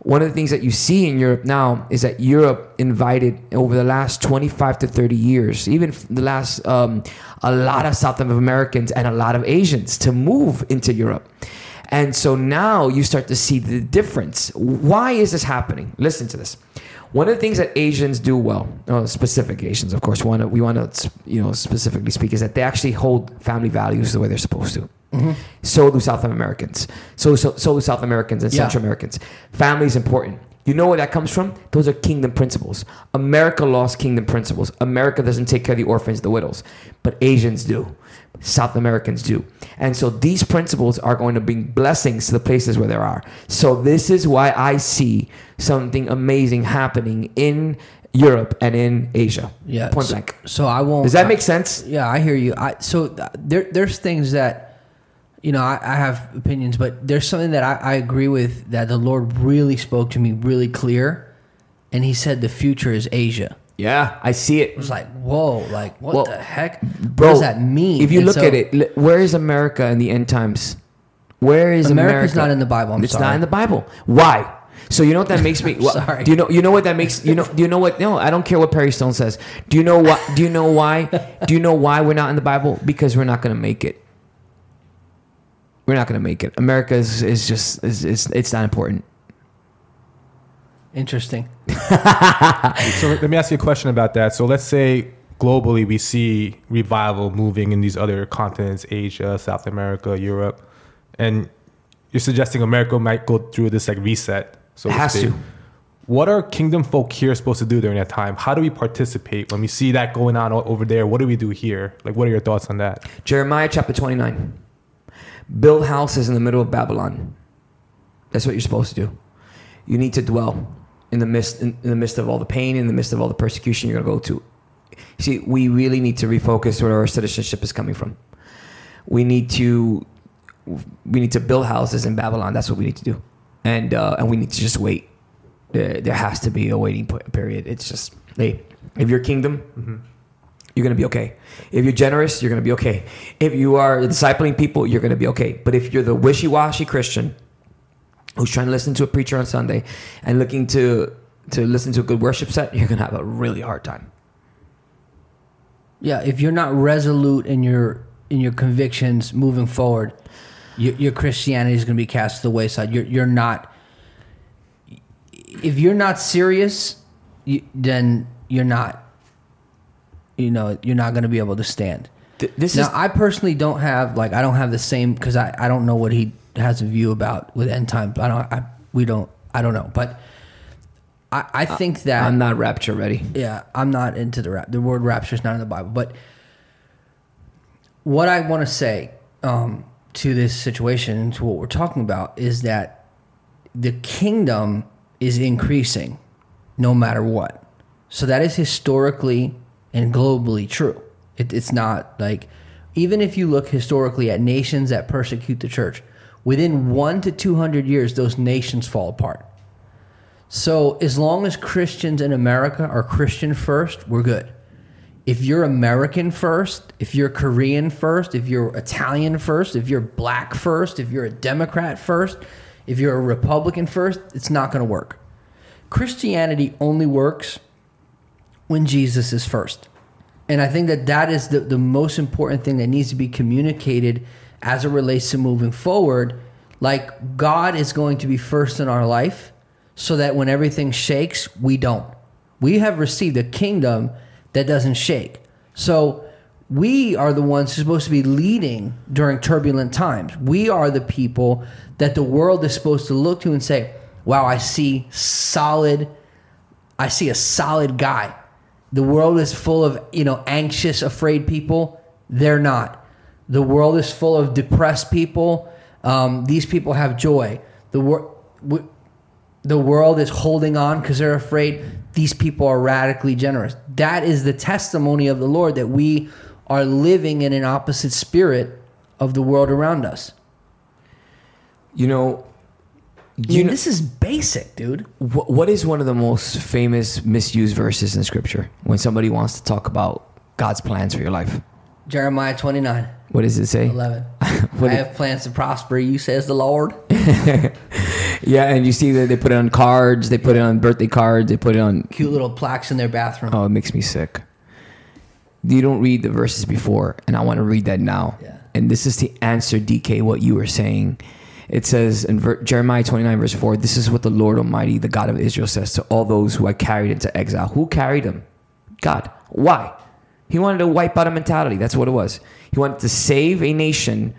One of the things that you see in Europe now is that Europe invited over the last 25 to 30 years, even the last, um, a lot of South Americans and a lot of Asians to move into Europe. And so now you start to see the difference. Why is this happening? Listen to this. One of the things that Asians do well, uh, specific Asians, of course, to, we want to, you know, specifically speak, is that they actually hold family values the way they're supposed to. So do South Americans. So, so so do South Americans and Yeah. Central Americans. Family is important. You know where that comes from? Those are kingdom principles. America lost kingdom principles. America doesn't take care of the orphans, the widows, but Asians do. South Americans do. And so these principles are going to bring blessings to the places where there are. So this is why I see something amazing happening in Europe and in Asia. yeah. Point so, blank. So I won't. Does that make sense? Yeah, I hear you. I so th- there there's things that you know I, I have opinions, but there's something that I, I agree with that the Lord really spoke to me really clear, and He said the future is Asia. Yeah, I see it. It was like whoa, like what Well, the heck? Bro, what does that mean? If you And look so- at it, where is America in the end times? Where is America's America? not in the Bible. I'm it's sorry. not in the Bible. Why? So you know what that makes me? wha- sorry. Do you know? You know what that makes? You know? Do you know what? No, I don't care what Perry Stone says. Do you know what? Do you know why? Do you know why we're not in the Bible? Because we're not going to make it. We're not going to make it. America is, is just is, is it's not important. Interesting. So let me ask you a question about that. So let's say globally we see revival moving in these other continents, Asia, South America, Europe, and you're suggesting America might go through this like reset. So It has to. What are kingdom folk here supposed to do during that time? How do we participate when we see that going on over there? What do we do here? Like, what are your thoughts on that? Jeremiah chapter 29. Build houses in the middle of Babylon. That's what you're supposed to do. You need to dwell in the midst in, in the midst of all the pain, in the midst of all the persecution you're gonna go to. See, we really need to refocus where our citizenship is coming from. We need to we need to build houses in Babylon. That's what we need to do, and uh, and we need to just wait. There, there has to be a waiting period. It's just hey, if your kingdom you're gonna be okay. If you're generous, you're gonna be okay. If you are discipling people, you're gonna be okay. But if you're the wishy-washy Christian who's trying to listen to a preacher on Sunday and looking to to listen to a good worship set, you're gonna have a really hard time. Yeah, if you're not resolute in your in your convictions moving forward, your, your Christianity is going to be cast to the wayside. You're you're not. If you're not serious, you, then you're not. You know, you're not going to be able to stand. Th- This now, is I personally don't have like I don't have the same because I, I don't know what he has a view about with end times. I don't. I we don't. I don't know, but I I think that I'm not rapture ready. yeah, I'm not into the rap. The word rapture is not in the Bible. But what I want to say um, to this situation and to what we're talking about is that the kingdom is increasing no matter what. So that is historically and globally true. It, it's not like, even if you look historically at nations that persecute the church, within one to 200 years, those nations fall apart. So as long as Christians in America are Christian first, we're good. If you're American first, if you're Korean first, if you're Italian first, if you're black first, if you're a Democrat first, if you're a Republican first, it's not going to work. Christianity only works when Jesus is first. And I think that that is the, the most important thing that needs to be communicated as it relates to moving forward. Like, God is going to be first in our life so that when everything shakes, we don't. We have received a kingdom that doesn't shake. So, we are the ones who are supposed to be leading during turbulent times. We are the people that the world is supposed to look to and say, wow, I see solid, I see a solid guy. The world is full of, you know, anxious, afraid people. They're not. The world is full of depressed people. Um, these people have joy. The, wor- w- the world is holding on because they're afraid. These people are radically generous. That is the testimony of the Lord that we are living in an opposite spirit of the world around us. You know, I mean, know this is basic, dude. wh- what is one of the most famous misused verses in Scripture when somebody wants to talk about God's plans for your life? Jeremiah 29, What does it say? 11. What I have plans to prosper you, says the Lord. Yeah, and you see that they put it on cards, they put it on birthday cards, they put it on. Cute little plaques in their bathroom. Oh, it makes me sick. You don't read the verses before, and I want to read that now. Yeah. And this is to answer DK what you were saying. It says in ver- Jeremiah 29, verse 4, this is what the Lord Almighty, the God of Israel, says to all those who I carried into exile. Who carried them? God. Why? He wanted to wipe out a mentality. That's what it was. He wanted to save a nation,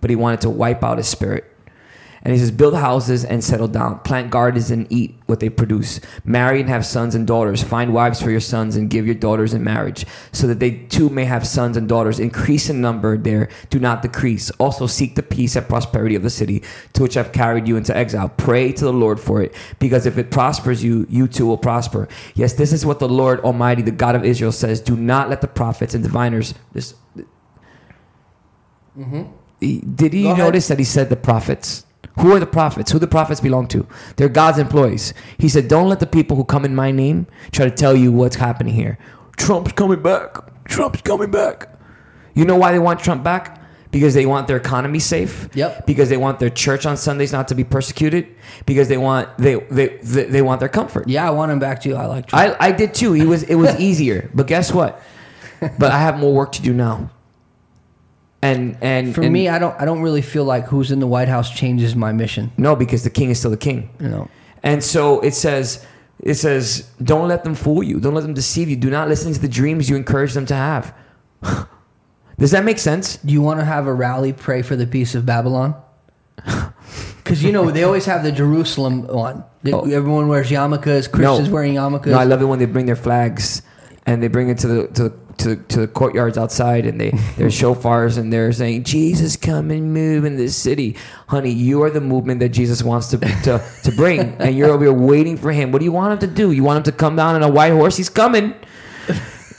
but he wanted to wipe out his spirit. And he says, build houses and settle down, plant gardens and eat what they produce, marry and have sons and daughters, find wives for your sons and give your daughters in marriage, so that they too may have sons and daughters. Increase in number there, do not decrease. Also seek the peace and prosperity of the city to which I've carried you into exile. Pray to the Lord for it, because if it prospers you, you too will prosper. Yes, this is what the Lord Almighty, the God of Israel, says. Do not let the prophets and diviners. This, mm-hmm. did you notice that he said the prophets? Who are the prophets? Who the prophets belong to? They're God's employees. He said, Don't let the people who come in my name try to tell you what's happening here. Trump's coming back. Trump's coming back. You know why they want Trump back? Because they want their economy safe. Yep. Because they want their church on Sundays not to be persecuted. Because they want they they they, they want their comfort. Yeah, I want him back too. I like Trump. I, I did too. He was it was easier. But guess what? But I have more work to do now. And and For and- me, I don't I don't really feel like who's in the White House changes my mission. no, because the king is still the king. You know. And so it says, it says, don't let them fool you. Don't let them deceive you. Do not listen to the dreams you encourage them to have. Does that make sense? Do you want to have a rally pray for the peace of Babylon? Because you know they always have the Jerusalem one. They- Oh. Everyone wears yarmulkes. Christians wearing yarmulkes. No, I love it when they bring their flags and they bring it to the to the to, to the courtyards outside and they there's shofars and they're saying Jesus come and move in this city. Honey you are the movement that Jesus wants to to, to bring and you're over here waiting for him. What do you want him to do? You want him to come down on a white horse? He's coming.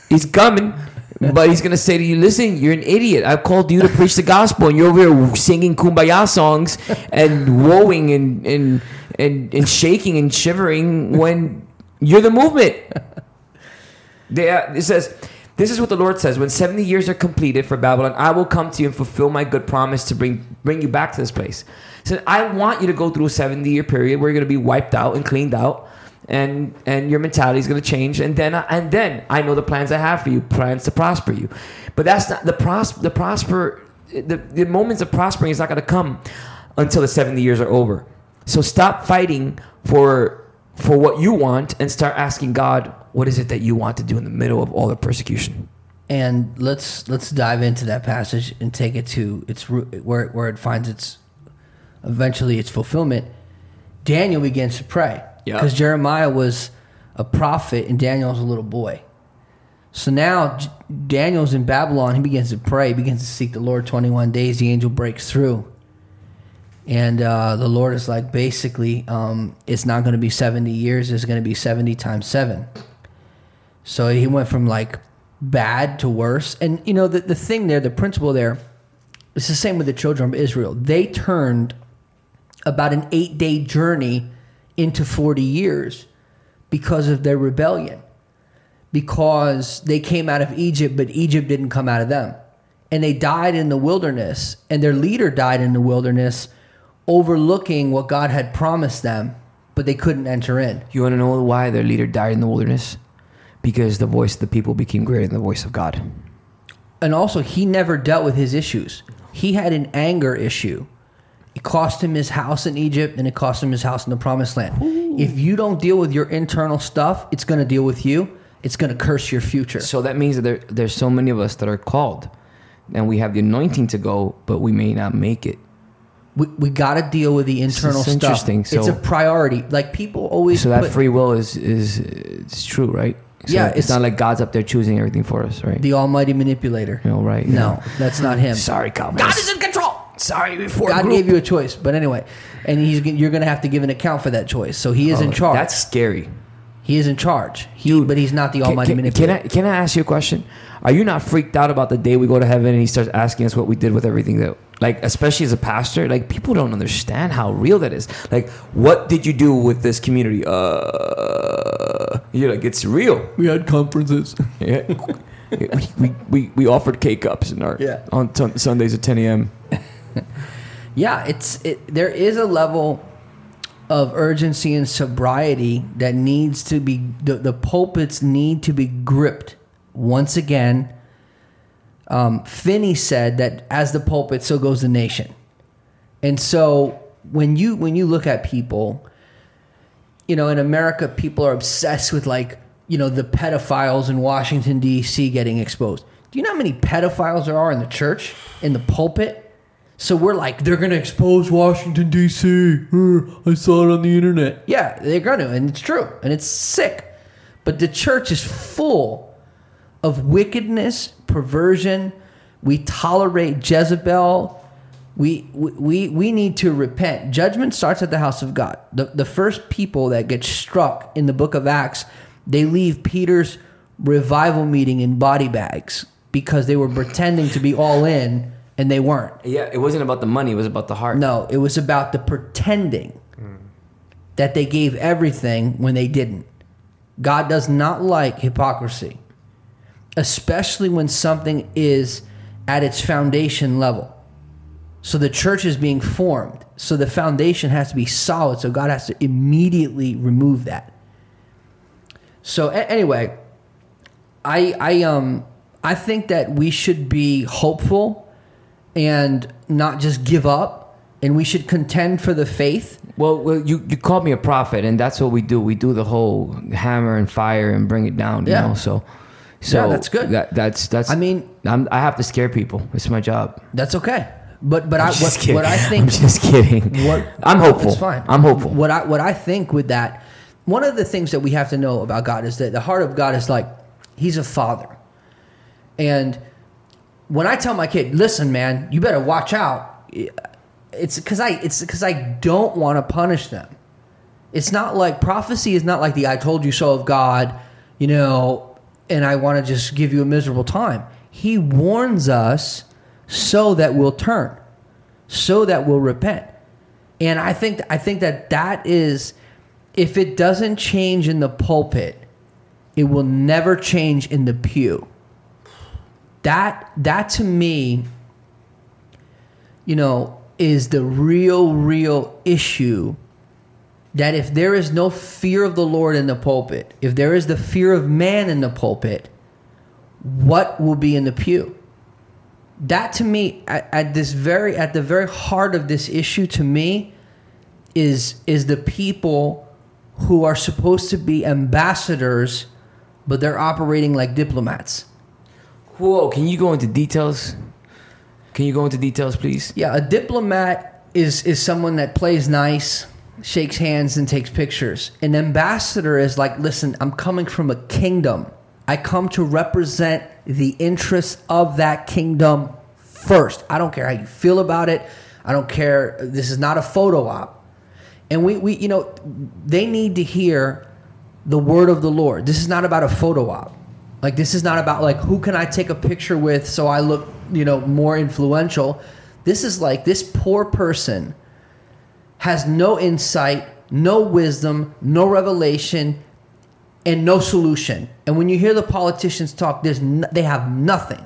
He's coming. But he's gonna say to you listen you're an idiot. I called you to preach the gospel and you're over here singing kumbaya songs and woeing and and and, and shaking and shivering when you're the movement. They, uh, it says, "This is what the Lord says: When seventy years are completed for Babylon, I will come to you and fulfill my good promise to bring bring you back to this place." So I want you to go through a seventy year period where you're going to be wiped out and cleaned out, and and your mentality is going to change, and then and then I know the plans I have for you, plans to prosper you. But that's not the pros the prosper the, the moments of prospering is not going to come until the seventy years are over. So stop fighting for for what you want and start asking God, what is it that you want to do in the middle of all the persecution? and let's let's dive into that passage and take it to its root where where it finds its eventually its fulfillment. Daniel begins to pray Yeah. because Jeremiah was a prophet and Daniel was a little boy. So now Daniel's in Babylon. He begins to pray, he begins to seek the Lord. Twenty one days, the angel breaks through, and uh, the Lord is like, basically, um, it's not going to be seventy years. It's going to be seventy times seven. So he went from like bad to worse. And you know, the, the thing there, the principle there, it's the same with the children of Israel. They turned about an eight day journey into 40 years because of their rebellion. Because they came out of Egypt, but Egypt didn't come out of them. And they died in the wilderness, and their leader died in the wilderness, overlooking what God had promised them, but they couldn't enter in. You want to know why their leader died in the wilderness? Because the voice of the people became greater than the voice of God. and also he never dealt with his issues. He had an anger issue. It cost him his house in Egypt and it cost him his house in the promised land. If you don't deal with your internal stuff, it's going to deal with you. It's going to curse your future. So that means that there, there's so many of us that are called, and we have the anointing to go, but we may not make it. We, we got to deal with the internal stuff. interesting. it's a priority. Like people always So that put free will is is it's true, right? So Yeah, it's, it's- not like God's up there choosing everything for us, right? the almighty manipulator. you know, right? No, that's not him. Sorry, Calvin. God is in control. Sorry, before God gave you a choice, but anyway, and he's you're going to have to give an account for that choice. So he is in charge. Oh, That's scary. he is in charge. He, but he's not the almighty can, can manipulator. I can I ask you a question? Are you not freaked out about the day we go to heaven and he starts asking us what we did with everything that like especially as a pastor, like people don't understand how real that is. Like what did you do with this community? Uh you're like it's real. We had conferences. Yeah. we, we, we, we offered K cups in our Yeah. on t- Sundays at 10 a.m. yeah, it's it, there is a level of urgency and sobriety that needs to be the, the pulpits need to be gripped once again. Um, Finney said that as the pulpit, so goes the nation, and so when you when you look at people, you know, in America, people are obsessed with like you know the pedophiles in Washington D.C. getting exposed. Do you know how many pedophiles there are in the church in the pulpit? So we're like, they're gonna expose Washington D.C. Uh, I saw it on the internet. Yeah, they're gonna, and it's true, and it's sick. But the church is full of wickedness, perversion. We tolerate Jezebel. We, we, we need to repent. Judgment starts at the house of God. The, the first people that get struck in the book of Acts, they leave Peter's revival meeting in body bags because they were pretending to be all in and they weren't. Yeah, it wasn't about the money, it was about the heart. No, it was about the pretending that they gave everything when they didn't. God does not like hypocrisy, especially when something is at its foundation level. So the church is being formed. So the foundation has to be solid. So God has to immediately remove that. So a- anyway, I I um I think that we should be hopeful and not just give up and we should contend for the faith. Well, well, you, you called me a prophet, and that's what we do. We do the whole hammer and fire and bring it down. You Yeah. know, so so Yeah, that's good. That, that's that's. I mean- I'm, I have to scare people. It's my job. That's okay. But but I I'm what, just kidding. what I think I'm just kidding. what I'm hopeful. It's fine. I'm hopeful. What I what I think with that, one of the things that we have to know about God is that the heart of God is like He's a father, and when I tell my kid, "Listen, man, you better watch out," it's because I it's because I don't want to punish them. It's not like prophecy is not like the "I told you so" of God, you know, and I want to just give you a miserable time. He warns us so that we'll turn, so that we'll repent. And I think I think that that is if it doesn't change in the pulpit, it will never change in the pew. That that to me, you know, is the real real issue that if there is no fear of the Lord in the pulpit, if there is the fear of man in the pulpit, what will be in the pew? That to me, at, at this very at the very heart of this issue, to me, is is the people who are supposed to be ambassadors, but they're operating like diplomats. Whoa! Can you go into details? Can you go into details, please? Yeah, a diplomat is is someone that plays nice, shakes hands, and takes pictures. An ambassador is like, listen, I'm coming from a kingdom. I come to represent the interests of that kingdom first. I don't care how you feel about it. I don't care. This is not a photo op. And we, we you know, they need to hear the word of the Lord. This is not about a photo op. Like this is not about like who can I take a picture with so I look, you know, more influential. This is like this poor person has no insight, no wisdom, no revelation, and no solution. And when you hear the politicians talk, there's n- they have nothing.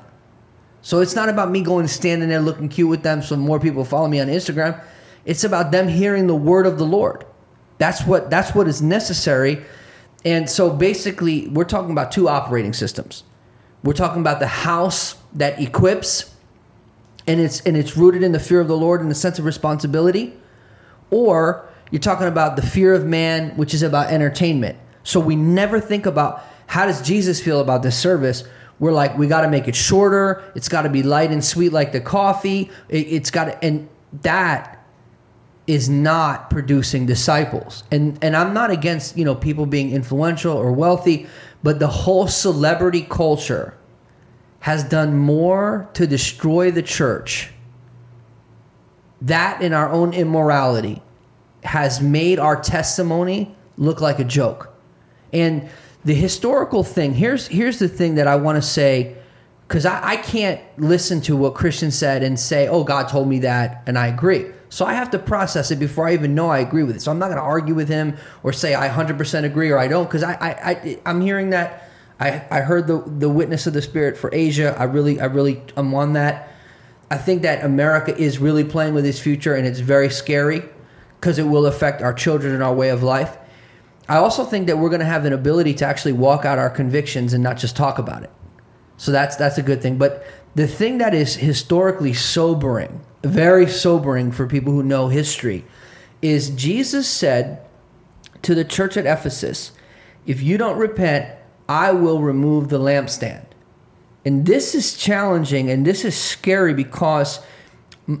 So it's not about me going standing there looking cute with them so more people follow me on Instagram. It's about them hearing the word of the Lord. That's what that's what is necessary. And so basically we're talking about two operating systems. We're talking about the house that equips and it's and it's rooted in the fear of the Lord and the sense of responsibility, or you're talking about the fear of man, which is about entertainment. So we never think about how does Jesus feel about this service. We're like we got to make it shorter. It's got to be light and sweet like the coffee. It, it's got to, and that is not producing disciples. And and I'm not against you know people being influential or wealthy, but the whole celebrity culture has done more to destroy the church. That in our own immorality has made our testimony look like a joke. And the historical thing, here's here's the thing that I want to say, because I, I can't listen to what Christian said and say, oh, God told me that, and I agree. So I have to process it before I even know I agree with it. So I'm not going to argue with him or say I 100% agree or I don't, because I, I, I I'm hearing that I, I heard the the witness of the spirit for Asia. I really I really am on that. I think that America is really playing with its future and it's very scary because it will affect our children and our way of life. I also think that we're going to have an ability to actually walk out our convictions and not just talk about it. So that's that's a good thing. But the thing that is historically sobering, very sobering for people who know history, is Jesus said to the church at Ephesus, if you don't repent, I will remove the lampstand. And this is challenging and this is scary because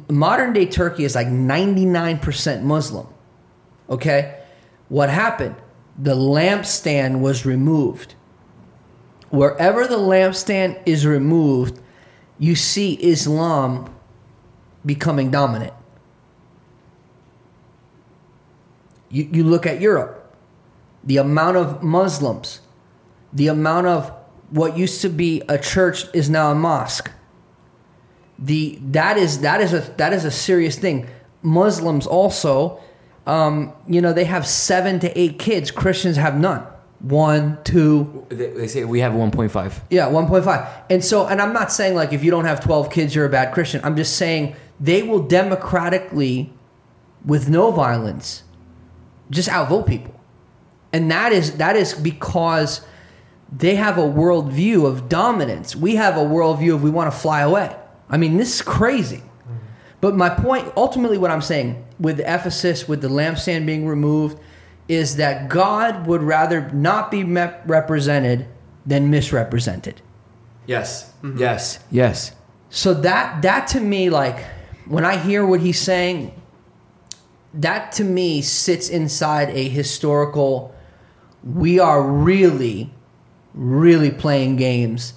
modern day Turkey is like 99% Muslim. Okay? What happened? The lampstand was removed. Wherever the lampstand is removed, you see Islam becoming dominant. You, you look at Europe, the amount of Muslims the amount of what used to be a church is now a mosque. The that is that is a that is a serious thing. Muslims also, um, you know, they have seven to eight kids. Christians have none. One, two. They, they say we have 1.5. Yeah, one point five. And so, and I'm not saying like if you don't have twelve kids, you're a bad Christian. I'm just saying they will democratically, with no violence, just outvote people, and that is that is because they have a worldview of dominance. We have a worldview of we want to fly away. I mean, this is crazy. But my point, ultimately, what I'm saying with Ephesus, with the lampstand being removed, is that God would rather not be me- represented than misrepresented. Yes. Mm-hmm. Yes. Yes. So that that to me, like when I hear what he's saying, that to me sits inside a historical. We are really really playing games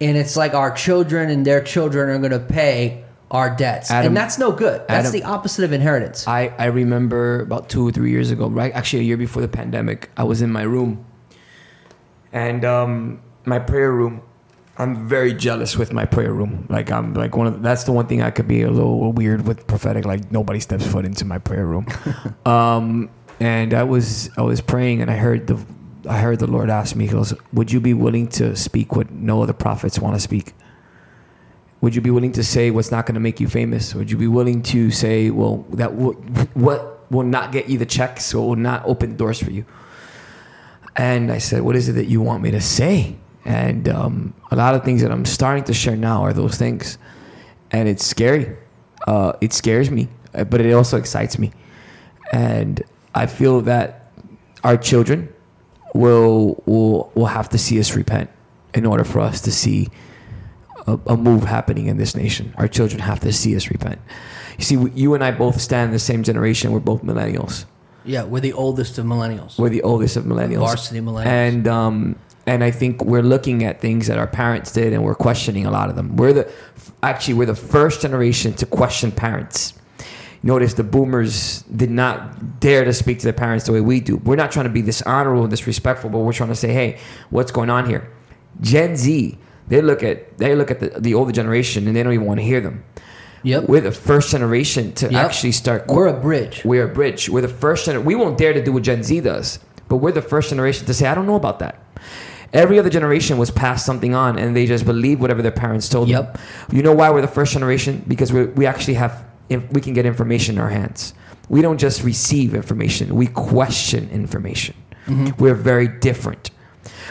and it's like our children and their children are going to pay our debts Adam- and that's no good that's Adam- the opposite of inheritance I, I remember about two or three years ago, right? Actually, a year before the pandemic, I was in my room. And um, my prayer room, I'm very jealous with my prayer room. Like, I'm like one of the, that's the one thing I could be a little weird with prophetic. Like, nobody steps foot into my prayer room. um, and I was I was praying, and I heard the I heard the Lord ask me, He goes, "Would you be willing to speak what no other prophets want to speak?" Would you be willing to say what's not going to make you famous? Would you be willing to say, well, that w- what will not get you the checks or will not open doors for you? And I said, what is it that you want me to say? And um, a lot of things that I'm starting to share now are those things, and it's scary. Uh, it scares me, but it also excites me, and I feel that our children will will will have to see us repent in order for us to see a, a move happening in this nation. Our children have to see us repent. You see, we- you and I both stand in the same generation. We're both millennials. yeah we're the oldest of millennials We're the oldest of millennials. Varsity millennials. And um, and I think we're looking at things that our parents did, and we're questioning a lot of them. We're the actually we're the first generation to question parents. Notice the boomers did not dare to speak to their parents the way we do. We're not trying to be dishonorable and disrespectful, but we're trying to say, hey, what's going on here? Gen Z, they look at they look at the, the older generation and they don't even want to hear them. Yep. We're the first generation to Yep. actually start. We're a bridge. We're a bridge. We're the first gener- We won't dare to do what Gen Z does, but we're the first generation to say, I don't know about that. Every other generation was passed something on, and they just believe whatever their parents told Yep. them. You know why we're the first generation? Because we we actually have we can get information in our hands. We don't just receive information; we question information. Mm-hmm. We're very different,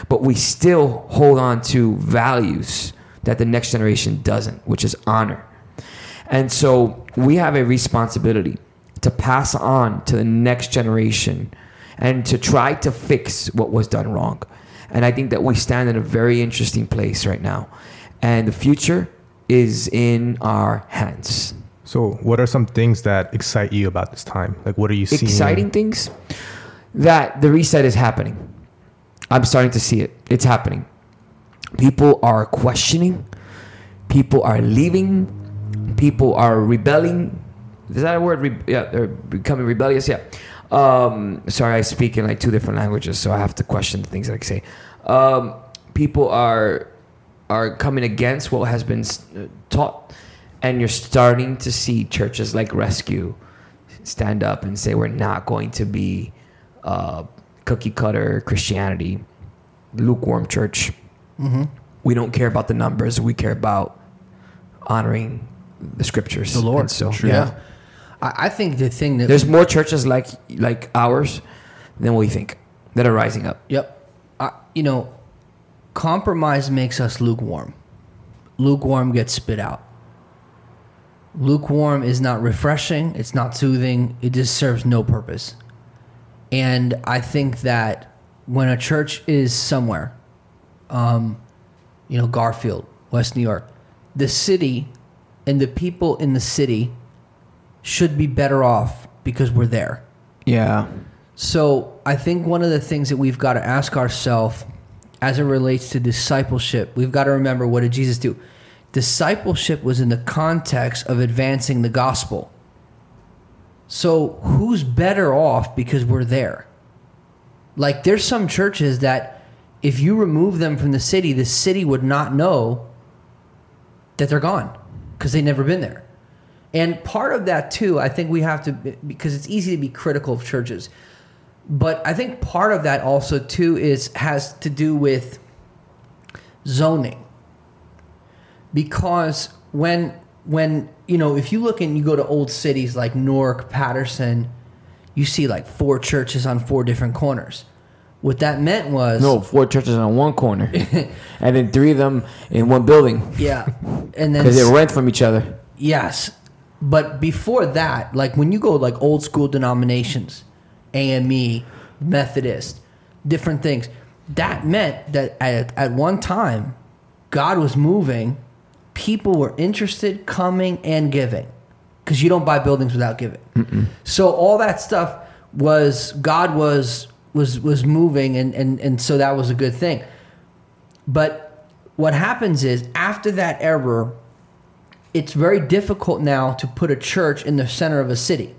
but we still hold on to values that the next generation doesn't, which is honor. And so we have a responsibility to pass on to the next generation and to try to fix what was done wrong. And I think that we stand in a very interesting place right now. And the future is in our hands. So, what are some things that excite you about this time? Like, what are you seeing? Exciting things that the reset is happening. I'm starting to see it. It's happening. People are questioning. People are leaving. People are rebelling. Is that a word? Re- yeah, they're becoming rebellious. Yeah. Um, sorry, I speak in like two different languages, so I have to question the things that I say. Um, people are are coming against what has been taught, and you're starting to see churches like Rescue stand up and say we're not going to be uh, cookie cutter Christianity, lukewarm church. Mm-hmm. We don't care about the numbers. We care about honoring the scriptures. The Lord. And so Yeah. I, I think the thing that there's more churches like like ours than we think that are rising up. Yep. I, you know, compromise makes us lukewarm. Lukewarm gets spit out. Lukewarm is not refreshing, it's not soothing, it just serves no purpose. And I think that when a church is somewhere, um, you know, Garfield, West New York, the city and the people in the city should be better off because we're there. Yeah. So I think one of the things that we've got to ask ourselves as it relates to discipleship, we've got to remember what did Jesus do? Discipleship was in the context of advancing the gospel. So who's better off because we're there? Like there's some churches that if you remove them from the city, the city would not know that they're gone because they've never been there. And part of that too, I think we have to because it's easy to be critical of churches. But I think part of that also too is has to do with zoning. Because when when you know, if you look and you go to old cities like Newark, Paterson, you see like four churches on four different corners. What that meant was No, four churches on one corner, and then three of them in one building yeah, and then because they rent from each other. Yes. But before that, like when you go like old school denominations, AME, Methodist, different things, that meant that at, at one time, God was moving, people were interested, coming, and giving. Because you don't buy buildings without giving. So all that stuff was God was was was moving and, and and so that was a good thing. But what happens is after that error, it's very difficult now to put a church in the center of a city.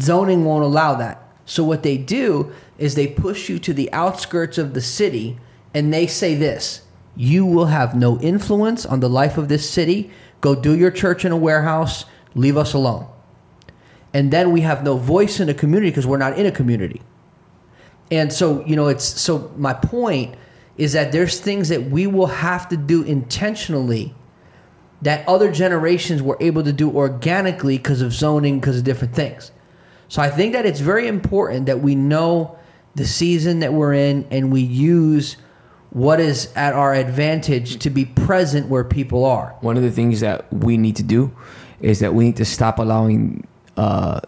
Zoning won't allow that. So what they do is they push you to the outskirts of the city and they say this, you will have no influence on the life of this city. Go do your church in a warehouse, leave us alone. And then we have no voice in a community because we're not in a community. And so, you know, it's so my point is that there's things that we will have to do intentionally that other generations were able to do organically because of zoning, because of different things. So I think that it's very important that we know the season that we're in and we use what is at our advantage to be present where people are. One of the things that we need to do is that we need to stop allowing uh,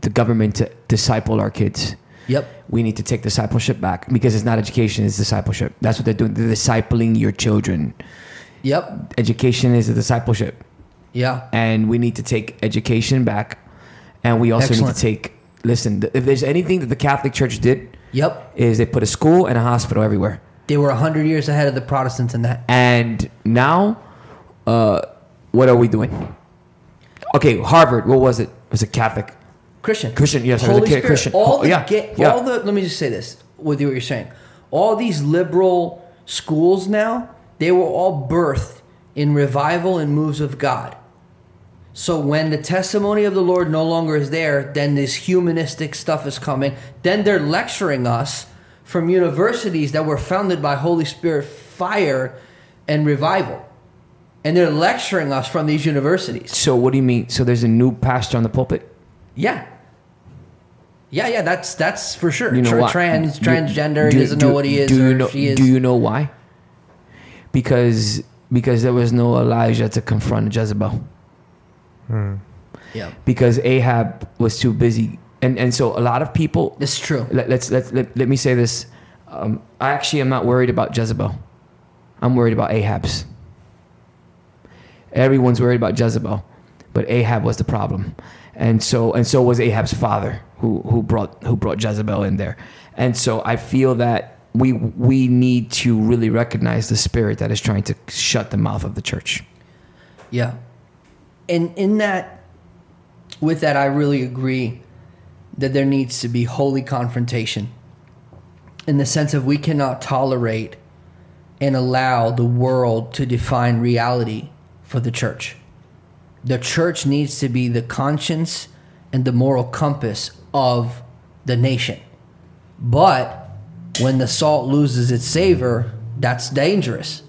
the government to disciple our kids. Yep. We need to take discipleship back because it's not education; it's discipleship. That's what they're doing. They're discipling your children. Yep. Education is a discipleship. Yeah. and we need to take education back and we also Excellent. need to take listen if there's anything that the catholic church did Yep. is they put a school and a hospital everywhere They were 100 years ahead of the Protestants in that. and now uh, what are we doing okay harvard what was it was it catholic Christian. Christian, yes, it was a Holy Spirit. Christian. All Oh, the yeah, ga- yeah. all the let me just say this with what you're saying. All these liberal schools now, they were all birthed in revival and moves of God. So when the testimony of the Lord no longer is there, then this humanistic stuff is coming. Then they're lecturing us from universities that were founded by Holy Spirit fire and revival. And they're lecturing us from these universities. So what do you mean? So there's a new pastor on the pulpit? Yeah. Yeah, yeah, that's that's for sure. You know Tra- Trans, Do- transgender, do- he doesn't do- know what he is do or you know, she is. Do you know why? Because because there was no Elijah to confront Jezebel. Hmm. yeah, Because Ahab was too busy, and and so a lot of people. it's true. Let, let's let, let let me say this. Um, I actually am not worried about Jezebel. I'm worried about Ahab's. Everyone's worried about Jezebel, but Ahab was the problem, and so and so was Ahab's father, who who brought who brought Jezebel in there, and so I feel that we we need to really recognize the spirit that is trying to shut the mouth of the church. Yeah. And in that, with that, I really agree that there needs to be holy confrontation in the sense of we cannot tolerate and allow the world to define reality for the church. The church needs to be the conscience and the moral compass of the nation. But when the salt loses its savor, that's dangerous.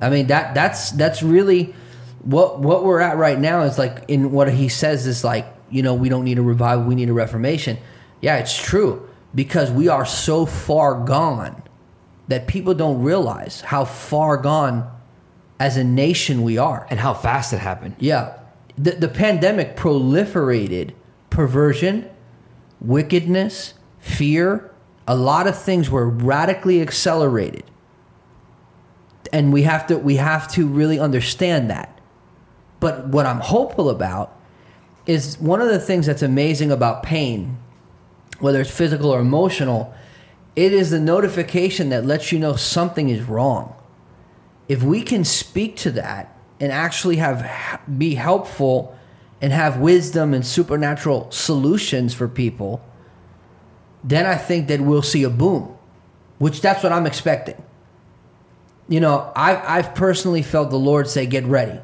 I mean that that's that's really what what we're at right now is like in what he says is like you know we don't need a revival we need a reformation. Yeah, it's true because we are so far gone that people don't realize how far gone as a nation we are. And how fast it happened. Yeah. The, the pandemic proliferated perversion, wickedness, fear. A lot of things were radically accelerated. And we have to we have to really understand that. But what I'm hopeful about is one of the things that's amazing about pain, whether it's physical or emotional, it is the notification that lets you know something is wrong. If we can speak to that and actually have be helpful and have wisdom and supernatural solutions for people then i think that we'll see a boom which that's what i'm expecting. You know i've, I've personally felt the lord say get ready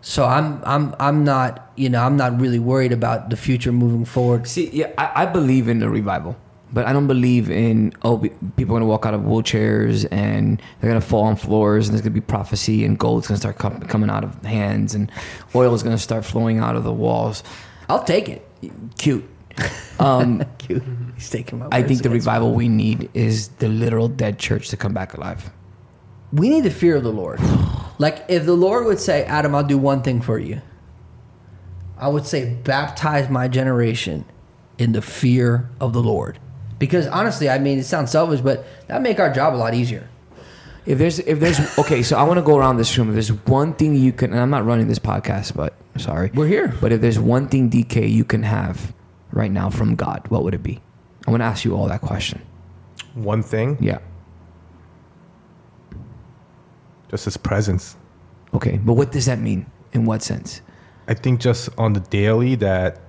so i'm i'm i'm not you know i'm not really worried about the future moving forward See, yeah, I, I believe in the revival, but I don't believe in oh people are gonna walk out of wheelchairs and they're gonna fall on floors and there's gonna be prophecy and gold's gonna start com- coming out of hands and oil is gonna start flowing out of the walls. i'll take it Cute. Um, Cute. he's taking my I think the against me. revival we need is the literal dead church to come back alive. We need the fear of the Lord. Like if the Lord would say, Adam, I'll do one thing for you. I would say baptize my generation in the fear of the Lord. Because honestly, I mean it sounds selfish, but that'd make our job a lot easier. If there's if there's okay, so I want to go around this room. If there's one thing you can, and I'm not running this podcast, but sorry, We're here. But if there's one thing DK you can have right now from God, what would it be? I want to ask you all that question. One thing, Yeah. Just his presence. Okay, but what does that mean? In what sense? I think just on the daily that,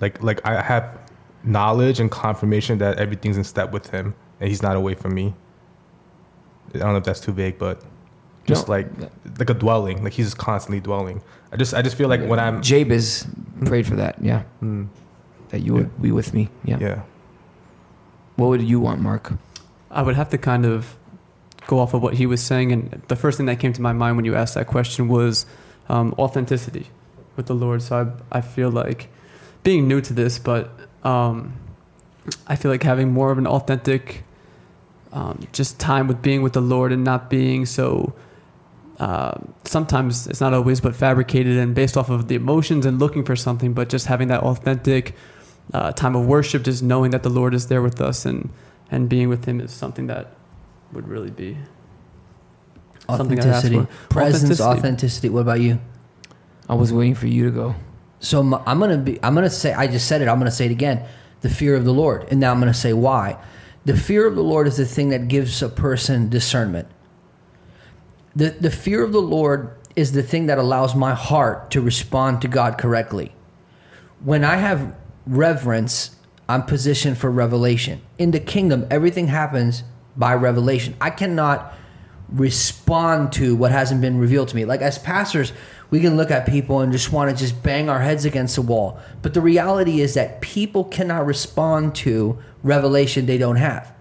like, like I have knowledge and confirmation that everything's in step with him and he's not away from me. I don't know if that's too vague, but just No. like like a dwelling, like he's just constantly dwelling. I just I just feel like when I'm Jabez prayed for that. Yeah, mm, that you would be with me. Yeah. yeah What would you want, Mark? I would have to kind of go off of what he was saying, and the first thing that came to my mind when you asked that question was um, authenticity with the Lord. So I, I feel like being new to this, but um, I feel like having more of an authentic, um, just time with being with the Lord and not being so. Uh, sometimes it's not always, but fabricated and based off of the emotions and looking for something, but just having that authentic uh, time of worship, just knowing that the Lord is there with us and and being with Him is something that would really be something I'd ask Authenticity, for. presence, Authenticity. authenticity. What about you? I was waiting for you to go. So I'm gonna be. I'm gonna say. I just said it. I'm gonna say it again. The fear of the Lord, and now I'm gonna say why. The fear of the Lord is the thing that gives a person discernment. The the fear of the Lord is the thing that allows my heart to respond to God correctly. When I have reverence, I'm positioned for revelation. In the kingdom, everything happens by revelation. I cannot respond to what hasn't been revealed to me. Like as pastors, we can look at people and just want to just bang our heads against the wall. But the reality is that people cannot respond to revelation they don't have.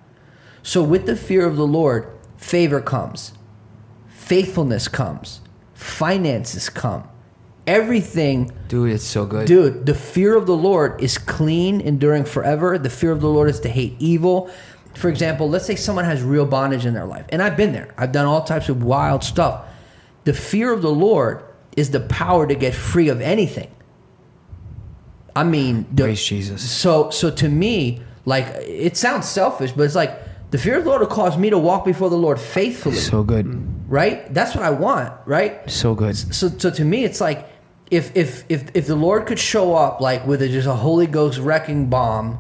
So with the fear of the Lord, favor comes, faithfulness comes, finances come. Everything Dude, it's so good. Dude, the fear of the Lord is clean, enduring forever. The fear of the Lord is to hate evil. For example, let's say someone has real bondage in their life, and I've been there. I've done all types of wild stuff. The fear of the Lord is the power to get free of anything. I mean, the, Praise Jesus. so so to me, like it sounds selfish, but it's like the fear of the Lord will cause me to walk before the Lord faithfully, So good. right? That's what I want, right? So good. so so to me it's like if if if if the lord could show up like with a, just a holy ghost wrecking bomb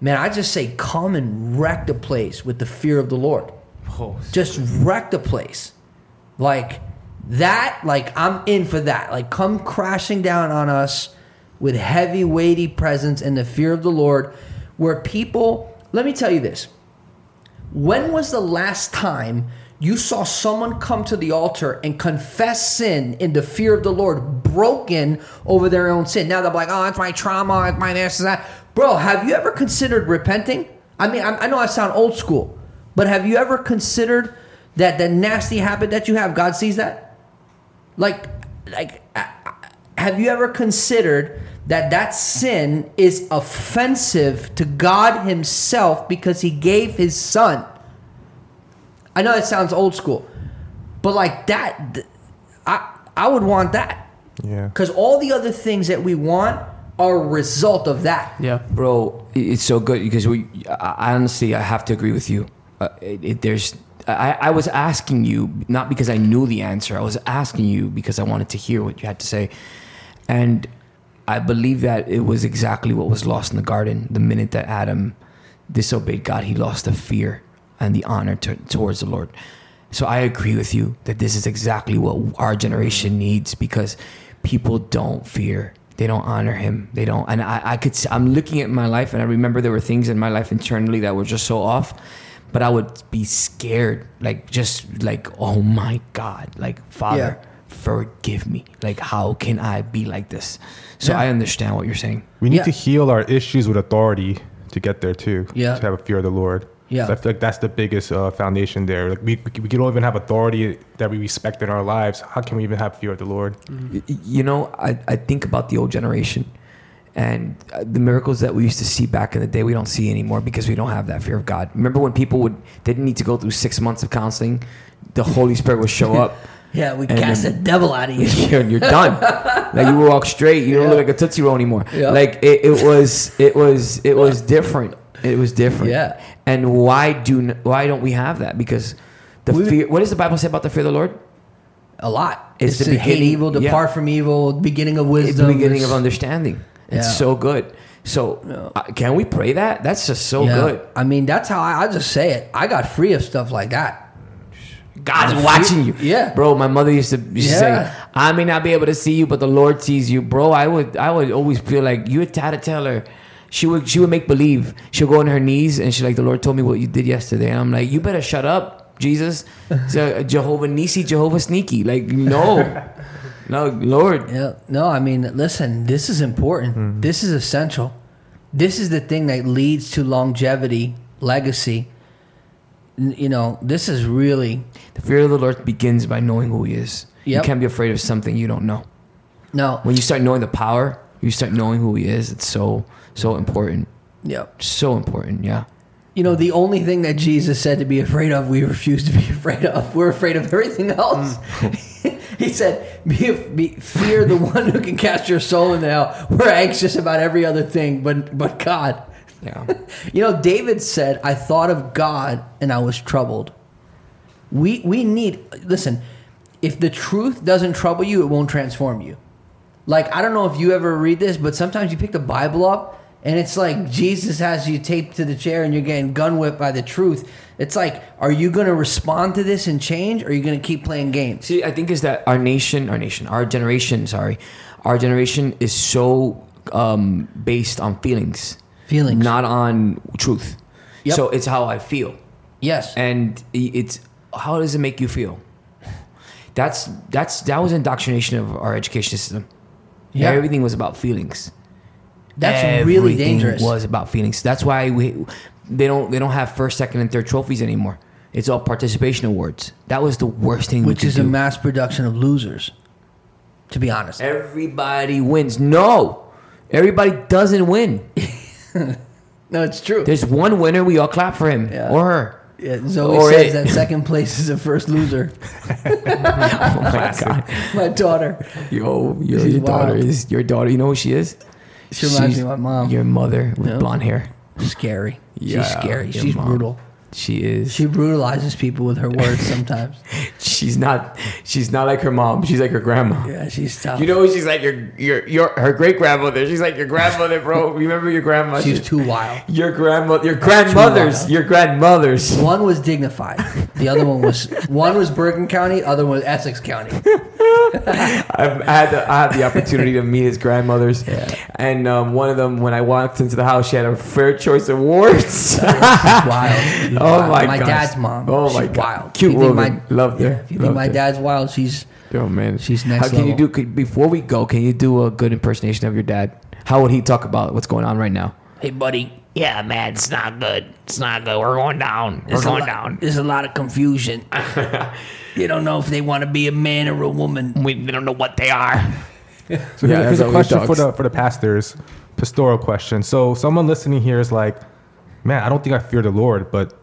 man i just say come and wreck the place with the fear of the lord. Oh. Just wreck the place. Like that like i'm in for that. Like come crashing down on us with heavy weighty presence and the fear of the lord where people let me tell you this. When was the last time you saw someone come to the altar and confess sin in the fear of the Lord, broken over their own sin? Now they're like, oh, it's my trauma, it's my this and that. Bro, have you ever considered repenting? I mean, I, I know I sound old school, but have you ever considered that the nasty habit that you have, God sees that? Like, like, uh, have you ever considered that that sin is offensive to God Himself because He gave His Son? I know that sounds old school, but like that, I I would want that Yeah. because all the other things that we want are a result of that. Yeah. bro it's so good because we I, I honestly i have to agree with you uh, it, it, there's I, I was asking you not because i knew the answer i was asking you because i wanted to hear what you had to say and i believe that it was exactly what was lost in the garden the minute that adam disobeyed god he lost the fear and the honor to, towards the lord so i agree with you that this is exactly what our generation needs because people don't fear they don't honor him they don't and i, I could I'm looking at my life and i remember there were things in my life internally that were just so off but i would be scared like just like oh my god like father Yeah. forgive me like how can i be like this so Yeah. i understand what you're saying We need Yeah. to heal our issues with authority to get there too. Yeah. To have a fear of the Lord. Yeah. So I feel like that's the biggest uh, foundation there. Like we, we don't even have authority that we respect in our lives. How can we even have fear of the Lord? Y- you know, I, I think about the old generation and uh, the miracles that we used to see back in the day, we don't see anymore because we don't have that fear of God. Remember when people would didn't need to go through six months of counseling, the Holy Spirit would show up. Yeah, we And cast the devil out of you. you're, you're done. like you walk straight. You don't look like a tootsie roll anymore. Yeah. Like it, it was, it was, it was different. It was different. Yeah. And why do why don't we have that? Because the We- fear. What does the Bible say about the fear of the Lord? A lot. It's It's, the to hate beginning- evil, yeah. depart from evil, beginning of It's wisdom. the beginning of It's- understanding. It's Yeah. so good. So uh, can we pray that? That's just so Yeah. good. I mean, that's how I, I just say it. I got free of stuff like that. God's Free- watching you. Yeah. Bro, my mother used to, used Yeah. say, I may not be able to see you, but the Lord sees you. Bro, I would I would always feel like you tell her. She would she would make believe. She'll go on her knees and she's like, The Lord told me what you did yesterday. And I'm like, You better shut up, Jesus. So, uh, Jehovah Nisi, Jehovah Sneaky. Like, no. no, Lord. Yeah. No, I mean, listen, this is important. Mm-hmm. This is essential. This is the thing that leads to longevity, legacy. You know, this is really The fear of the Lord begins by knowing who he is. You can't be afraid of something you don't know. no. when you start knowing the power, you start knowing who he is. It's so so important, Yeah. so important. Yeah, You know, the only thing that Jesus said to be afraid of, we refuse to be afraid of. We're afraid of everything else. Mm. he said, be, be, "Fear the one who can cast your soul into hell." We're anxious about every other thing, but but God. yeah. You know, David said, "I thought of God and I was troubled." We we need listen. If the truth doesn't trouble you, it won't transform you. Like I don't know if you ever read this, but sometimes you pick the Bible up and it's like Jesus has you taped to the chair and you're getting gun whipped by the truth. It's like, are you going to respond to this and change, or are you going to keep playing games? See, I think is that our nation, our nation, our generation. Sorry, our generation is so um, based on feelings, Feelings. not on truth. Yep. So it's how I feel, Yes. and it's how does it make you feel? That's that's that was indoctrination of our education system. Yeah. Everything was about feelings. That's really dangerous. Was about feelings. That's why we they don't they don't have first, second, and third trophies anymore. It's all participation awards. That was the worst thing. we which is a mass production of losers. To be honest, Everybody wins. No, everybody doesn't win. no, it's true. There's one winner. We all clap for him Yeah. or her. Yeah, Zoe Or says it. that second place is the first loser. Oh my god. My daughter. Yo, your daughter is your daughter. You know who she is? She reminds She's me of my mom. Your mother with Yeah. blonde hair. Scary. Yeah, She's scary. your She's mom. brutal. She is. She brutalizes people with her words sometimes. she's not. She's not like her mom. She's like her grandma. Yeah, she's tough. You know, she's like your your your her great grandmother. She's like your grandmother, bro. You remember your grandma? she's too wild. your grandmother. Your grandmothers. wild. Your grandmothers. One was dignified. The other one was one was Bergen County. Other one was Essex County. I've had the, I had the opportunity to meet his grandmothers, and um, one of them, when I walked into the house, she had a Fair Choice Awards. Wild. She's Oh wild. my My gosh. dad's mom. Oh she's my God. wild. Cute If you think woman. Loved her. If you think my her. dad's wild, she's Oh man, She's next How can you do? Could, before we go, can you do a good impersonation of your dad? How would he talk about what's going on right now? hey buddy. Yeah, man, it's not good. It's not good. We're going down. We're There's going lot- down. There's a lot of confusion. you don't know if they want to be a man or a woman. We don't know what they are. So Yeah, here's, here's a question for the for the pastors, pastoral question. So someone listening here is like, man, I don't think I fear the Lord, but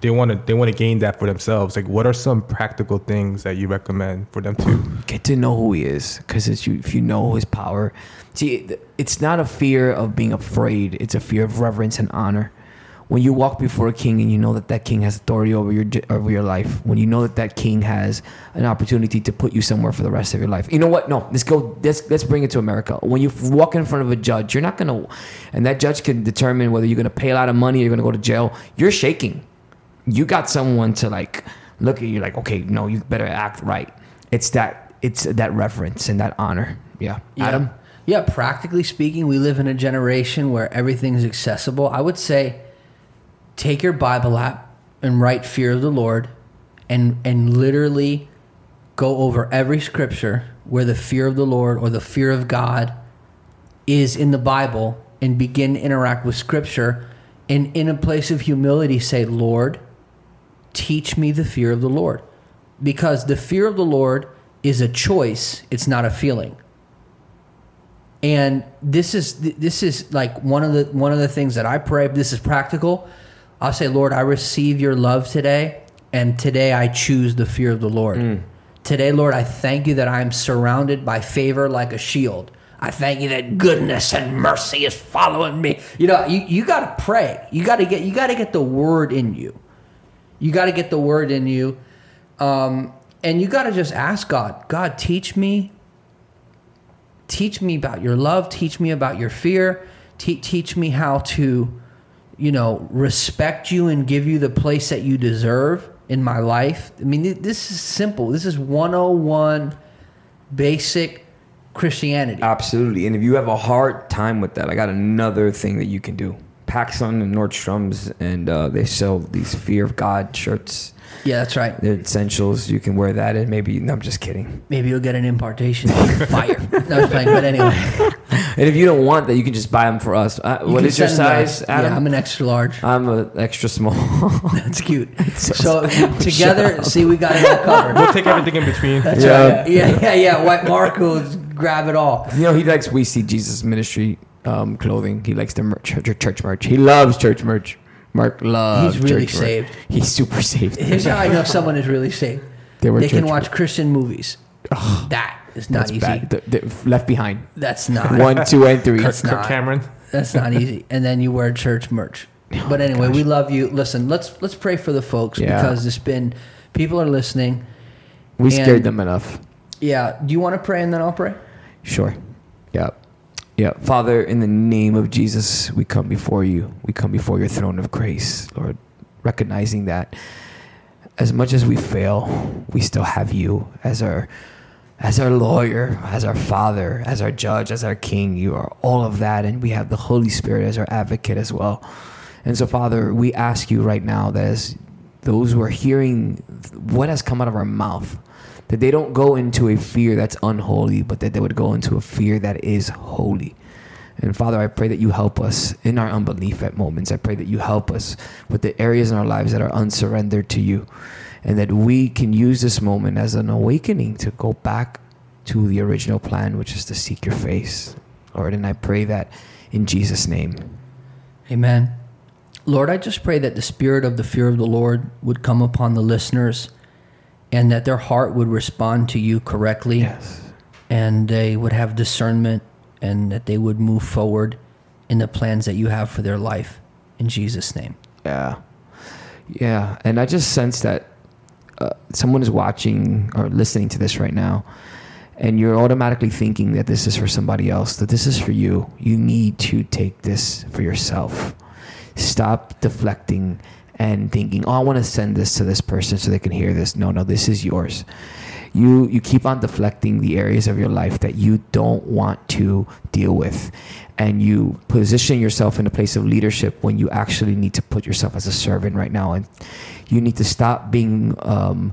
they want to they want to gain that for themselves. Like, what are some practical things that you recommend for them to? Get to know who he is, because if you know his power, see, it's not a fear of being afraid. It's a fear of reverence and honor. When you walk before a king and you know that that king has authority over your over your life, when you know that that king has an opportunity to put you somewhere for the rest of your life, you know what? No, let's go. Let's let's bring it to America. When you walk in front of a judge, you're not gonna, and that judge can determine whether you're gonna pay a lot of money or you're gonna go to jail. You're shaking. You got someone to like look at you like, okay, no, you better act right. It's that it's that reverence and that honor. Yeah, Yeah. Adam. Yeah, practically speaking, we live in a generation where everything's accessible. I would say take your Bible app and write fear of the Lord and and literally go over every scripture where the fear of the Lord or the fear of God is in the Bible and begin to interact with scripture and in a place of humility say, "Lord, teach me the fear of the Lord." Because the fear of the Lord is a choice, it's not a feeling and this is this is like one of the one of the things that I pray. This is practical. I'll say, Lord, I receive your love today, and today I choose the fear of the Lord. Today, Lord, I thank you that I am surrounded by favor like a shield. I thank you that goodness and mercy is following me. You know, you, you got to pray. You got to get you got to get the word in you. You got to get the word in you, um, and you got to just ask God. God, teach me teach me about your love teach me about your fear Te- teach me how to you know respect you and give you the place that you deserve in my life i mean this is simple this is 101 basic christianity Absolutely. And if you have a hard time with that, I got another thing that you can do. PacSun and Nordstrom's, and uh, they sell these Fear of God shirts. yeah that's right They're essentials. You can wear that, and maybe. No, I'm just kidding. maybe you'll get an impartation fire no I'm playing but anyway And if you don't want that, you can just buy them for us. Uh, You what your send them size, Adam? yeah i'm an extra large I'm an extra small. that's cute so together see we got it all covered We'll take everything in between. that's Yeah. right yeah yeah yeah white marco grab it all you know, he likes We See Jesus Ministry um, clothing. He likes the merch, church, church merch. He loves church merch. Mark loves. He's really church merch. saved. He's super saved. Here's how I know someone is really saved. They They, can church- watch Christian movies. that is not That's easy. bad. The- the- left behind. That's not. One, two, and three. That's Kirk not. Cameron. That's not easy. And then you wear church merch. But anyway, we love you. Listen, let's let's pray for the folks Yeah. because it's been people are listening. We scared them enough. Yeah. Do you want to pray and then I'll pray? Sure. Yeah. Yeah. Father, in the name of Jesus, we come before you. We come before your throne of grace, Lord, recognizing that as much as we fail, we still have you as our as our lawyer, as our father, as our judge, as our king. You are all of that and we have the Holy Spirit as our advocate as well. And so Father, we ask you right now that as those who are hearing what has come out of our mouth, that they don't go into a fear that's unholy, but that they would go into a fear that is holy. And Father, I pray that you help us in our unbelief at moments. I pray that you help us with the areas in our lives that are unsurrendered to you. And that we can use this moment as an awakening to go back to the original plan, which is to seek your face, Lord. And I pray that in Jesus' name. Amen. Lord, I just pray that the spirit of the fear of the Lord would come upon the listeners and that their heart would respond to you correctly Yes. and they would have discernment and that they would move forward in the plans that you have for their life. In Jesus' name. Yeah. Yeah. And I just sense that uh, someone is watching or listening to this right now, and you're automatically thinking that this is for somebody else, that this is for you. You need to take this for yourself. Stop deflecting and thinking, oh, I want to send this to this person so they can hear this. No, no, this is yours. You, you keep on deflecting the areas of your life that you don't want to deal with and you position yourself in a place of leadership when you actually need to put yourself as a servant right now and you need to stop being um,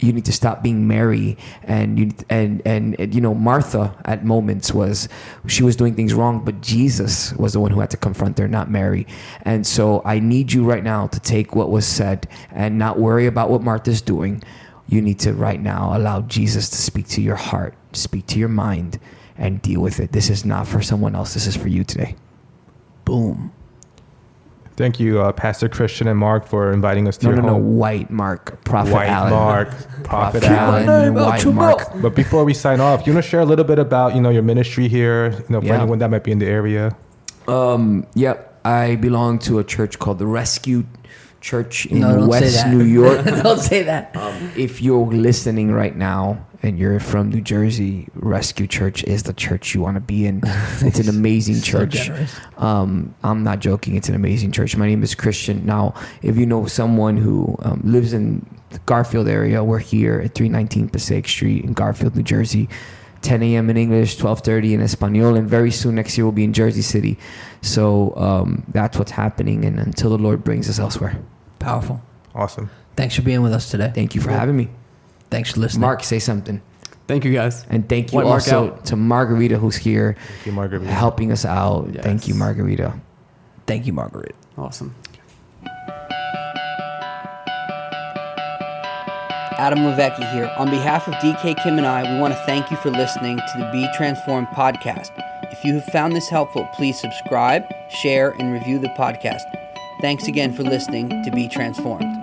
you need to stop being Mary and you and, and and you know Martha at moments was she was doing things wrong but Jesus was the one who had to confront her not Mary. And so I need you right now to take what was said and not worry about what Martha's doing. You need to right now allow Jesus to speak to your heart speak to your mind and deal with it. This is not for someone else. This is for you today. Boom. Thank you, uh, Pastor Christian and Mark, for inviting us to no your no no home. white Mark prophet White Allan Mark, Prophet Prophet Allan. Allan, white Mark But before we sign off, you want to share a little bit about you know your ministry here, you know, for Yeah. anyone that might be in the area. Um, yep. I belong to a church called the Rescue Church in No, West. New York. don't say that. if you're listening right now and you're from New Jersey, Rescue Church is the church you want to be in. It's an amazing So church. generous. Um, I'm not joking. It's an amazing church. My name is Christian. Now, if you know someone who um, lives in the Garfield area, we're here at 319 Passaic Street in Garfield, New Jersey. 10 a.m. in English, 12:30 in Espanol, and very soon next year we'll be in Jersey City. So um, that's what's happening, and until the Lord brings us elsewhere. Powerful. Awesome. Thanks for being with us today. Thank you for having me, Thanks for listening. Mark. Say something, Thank you guys. and thank you White Mark also out. to Margarita who's here Thank you, Margaret. helping us out. Thank you, Margarita. Thank you, Margarita. Awesome. Adam Levecki here. On behalf of DK Kim and I, we want to thank you for listening to the Be Transformed podcast. If you have found this helpful, please subscribe, share, and review the podcast. Thanks again for listening to Be Transformed.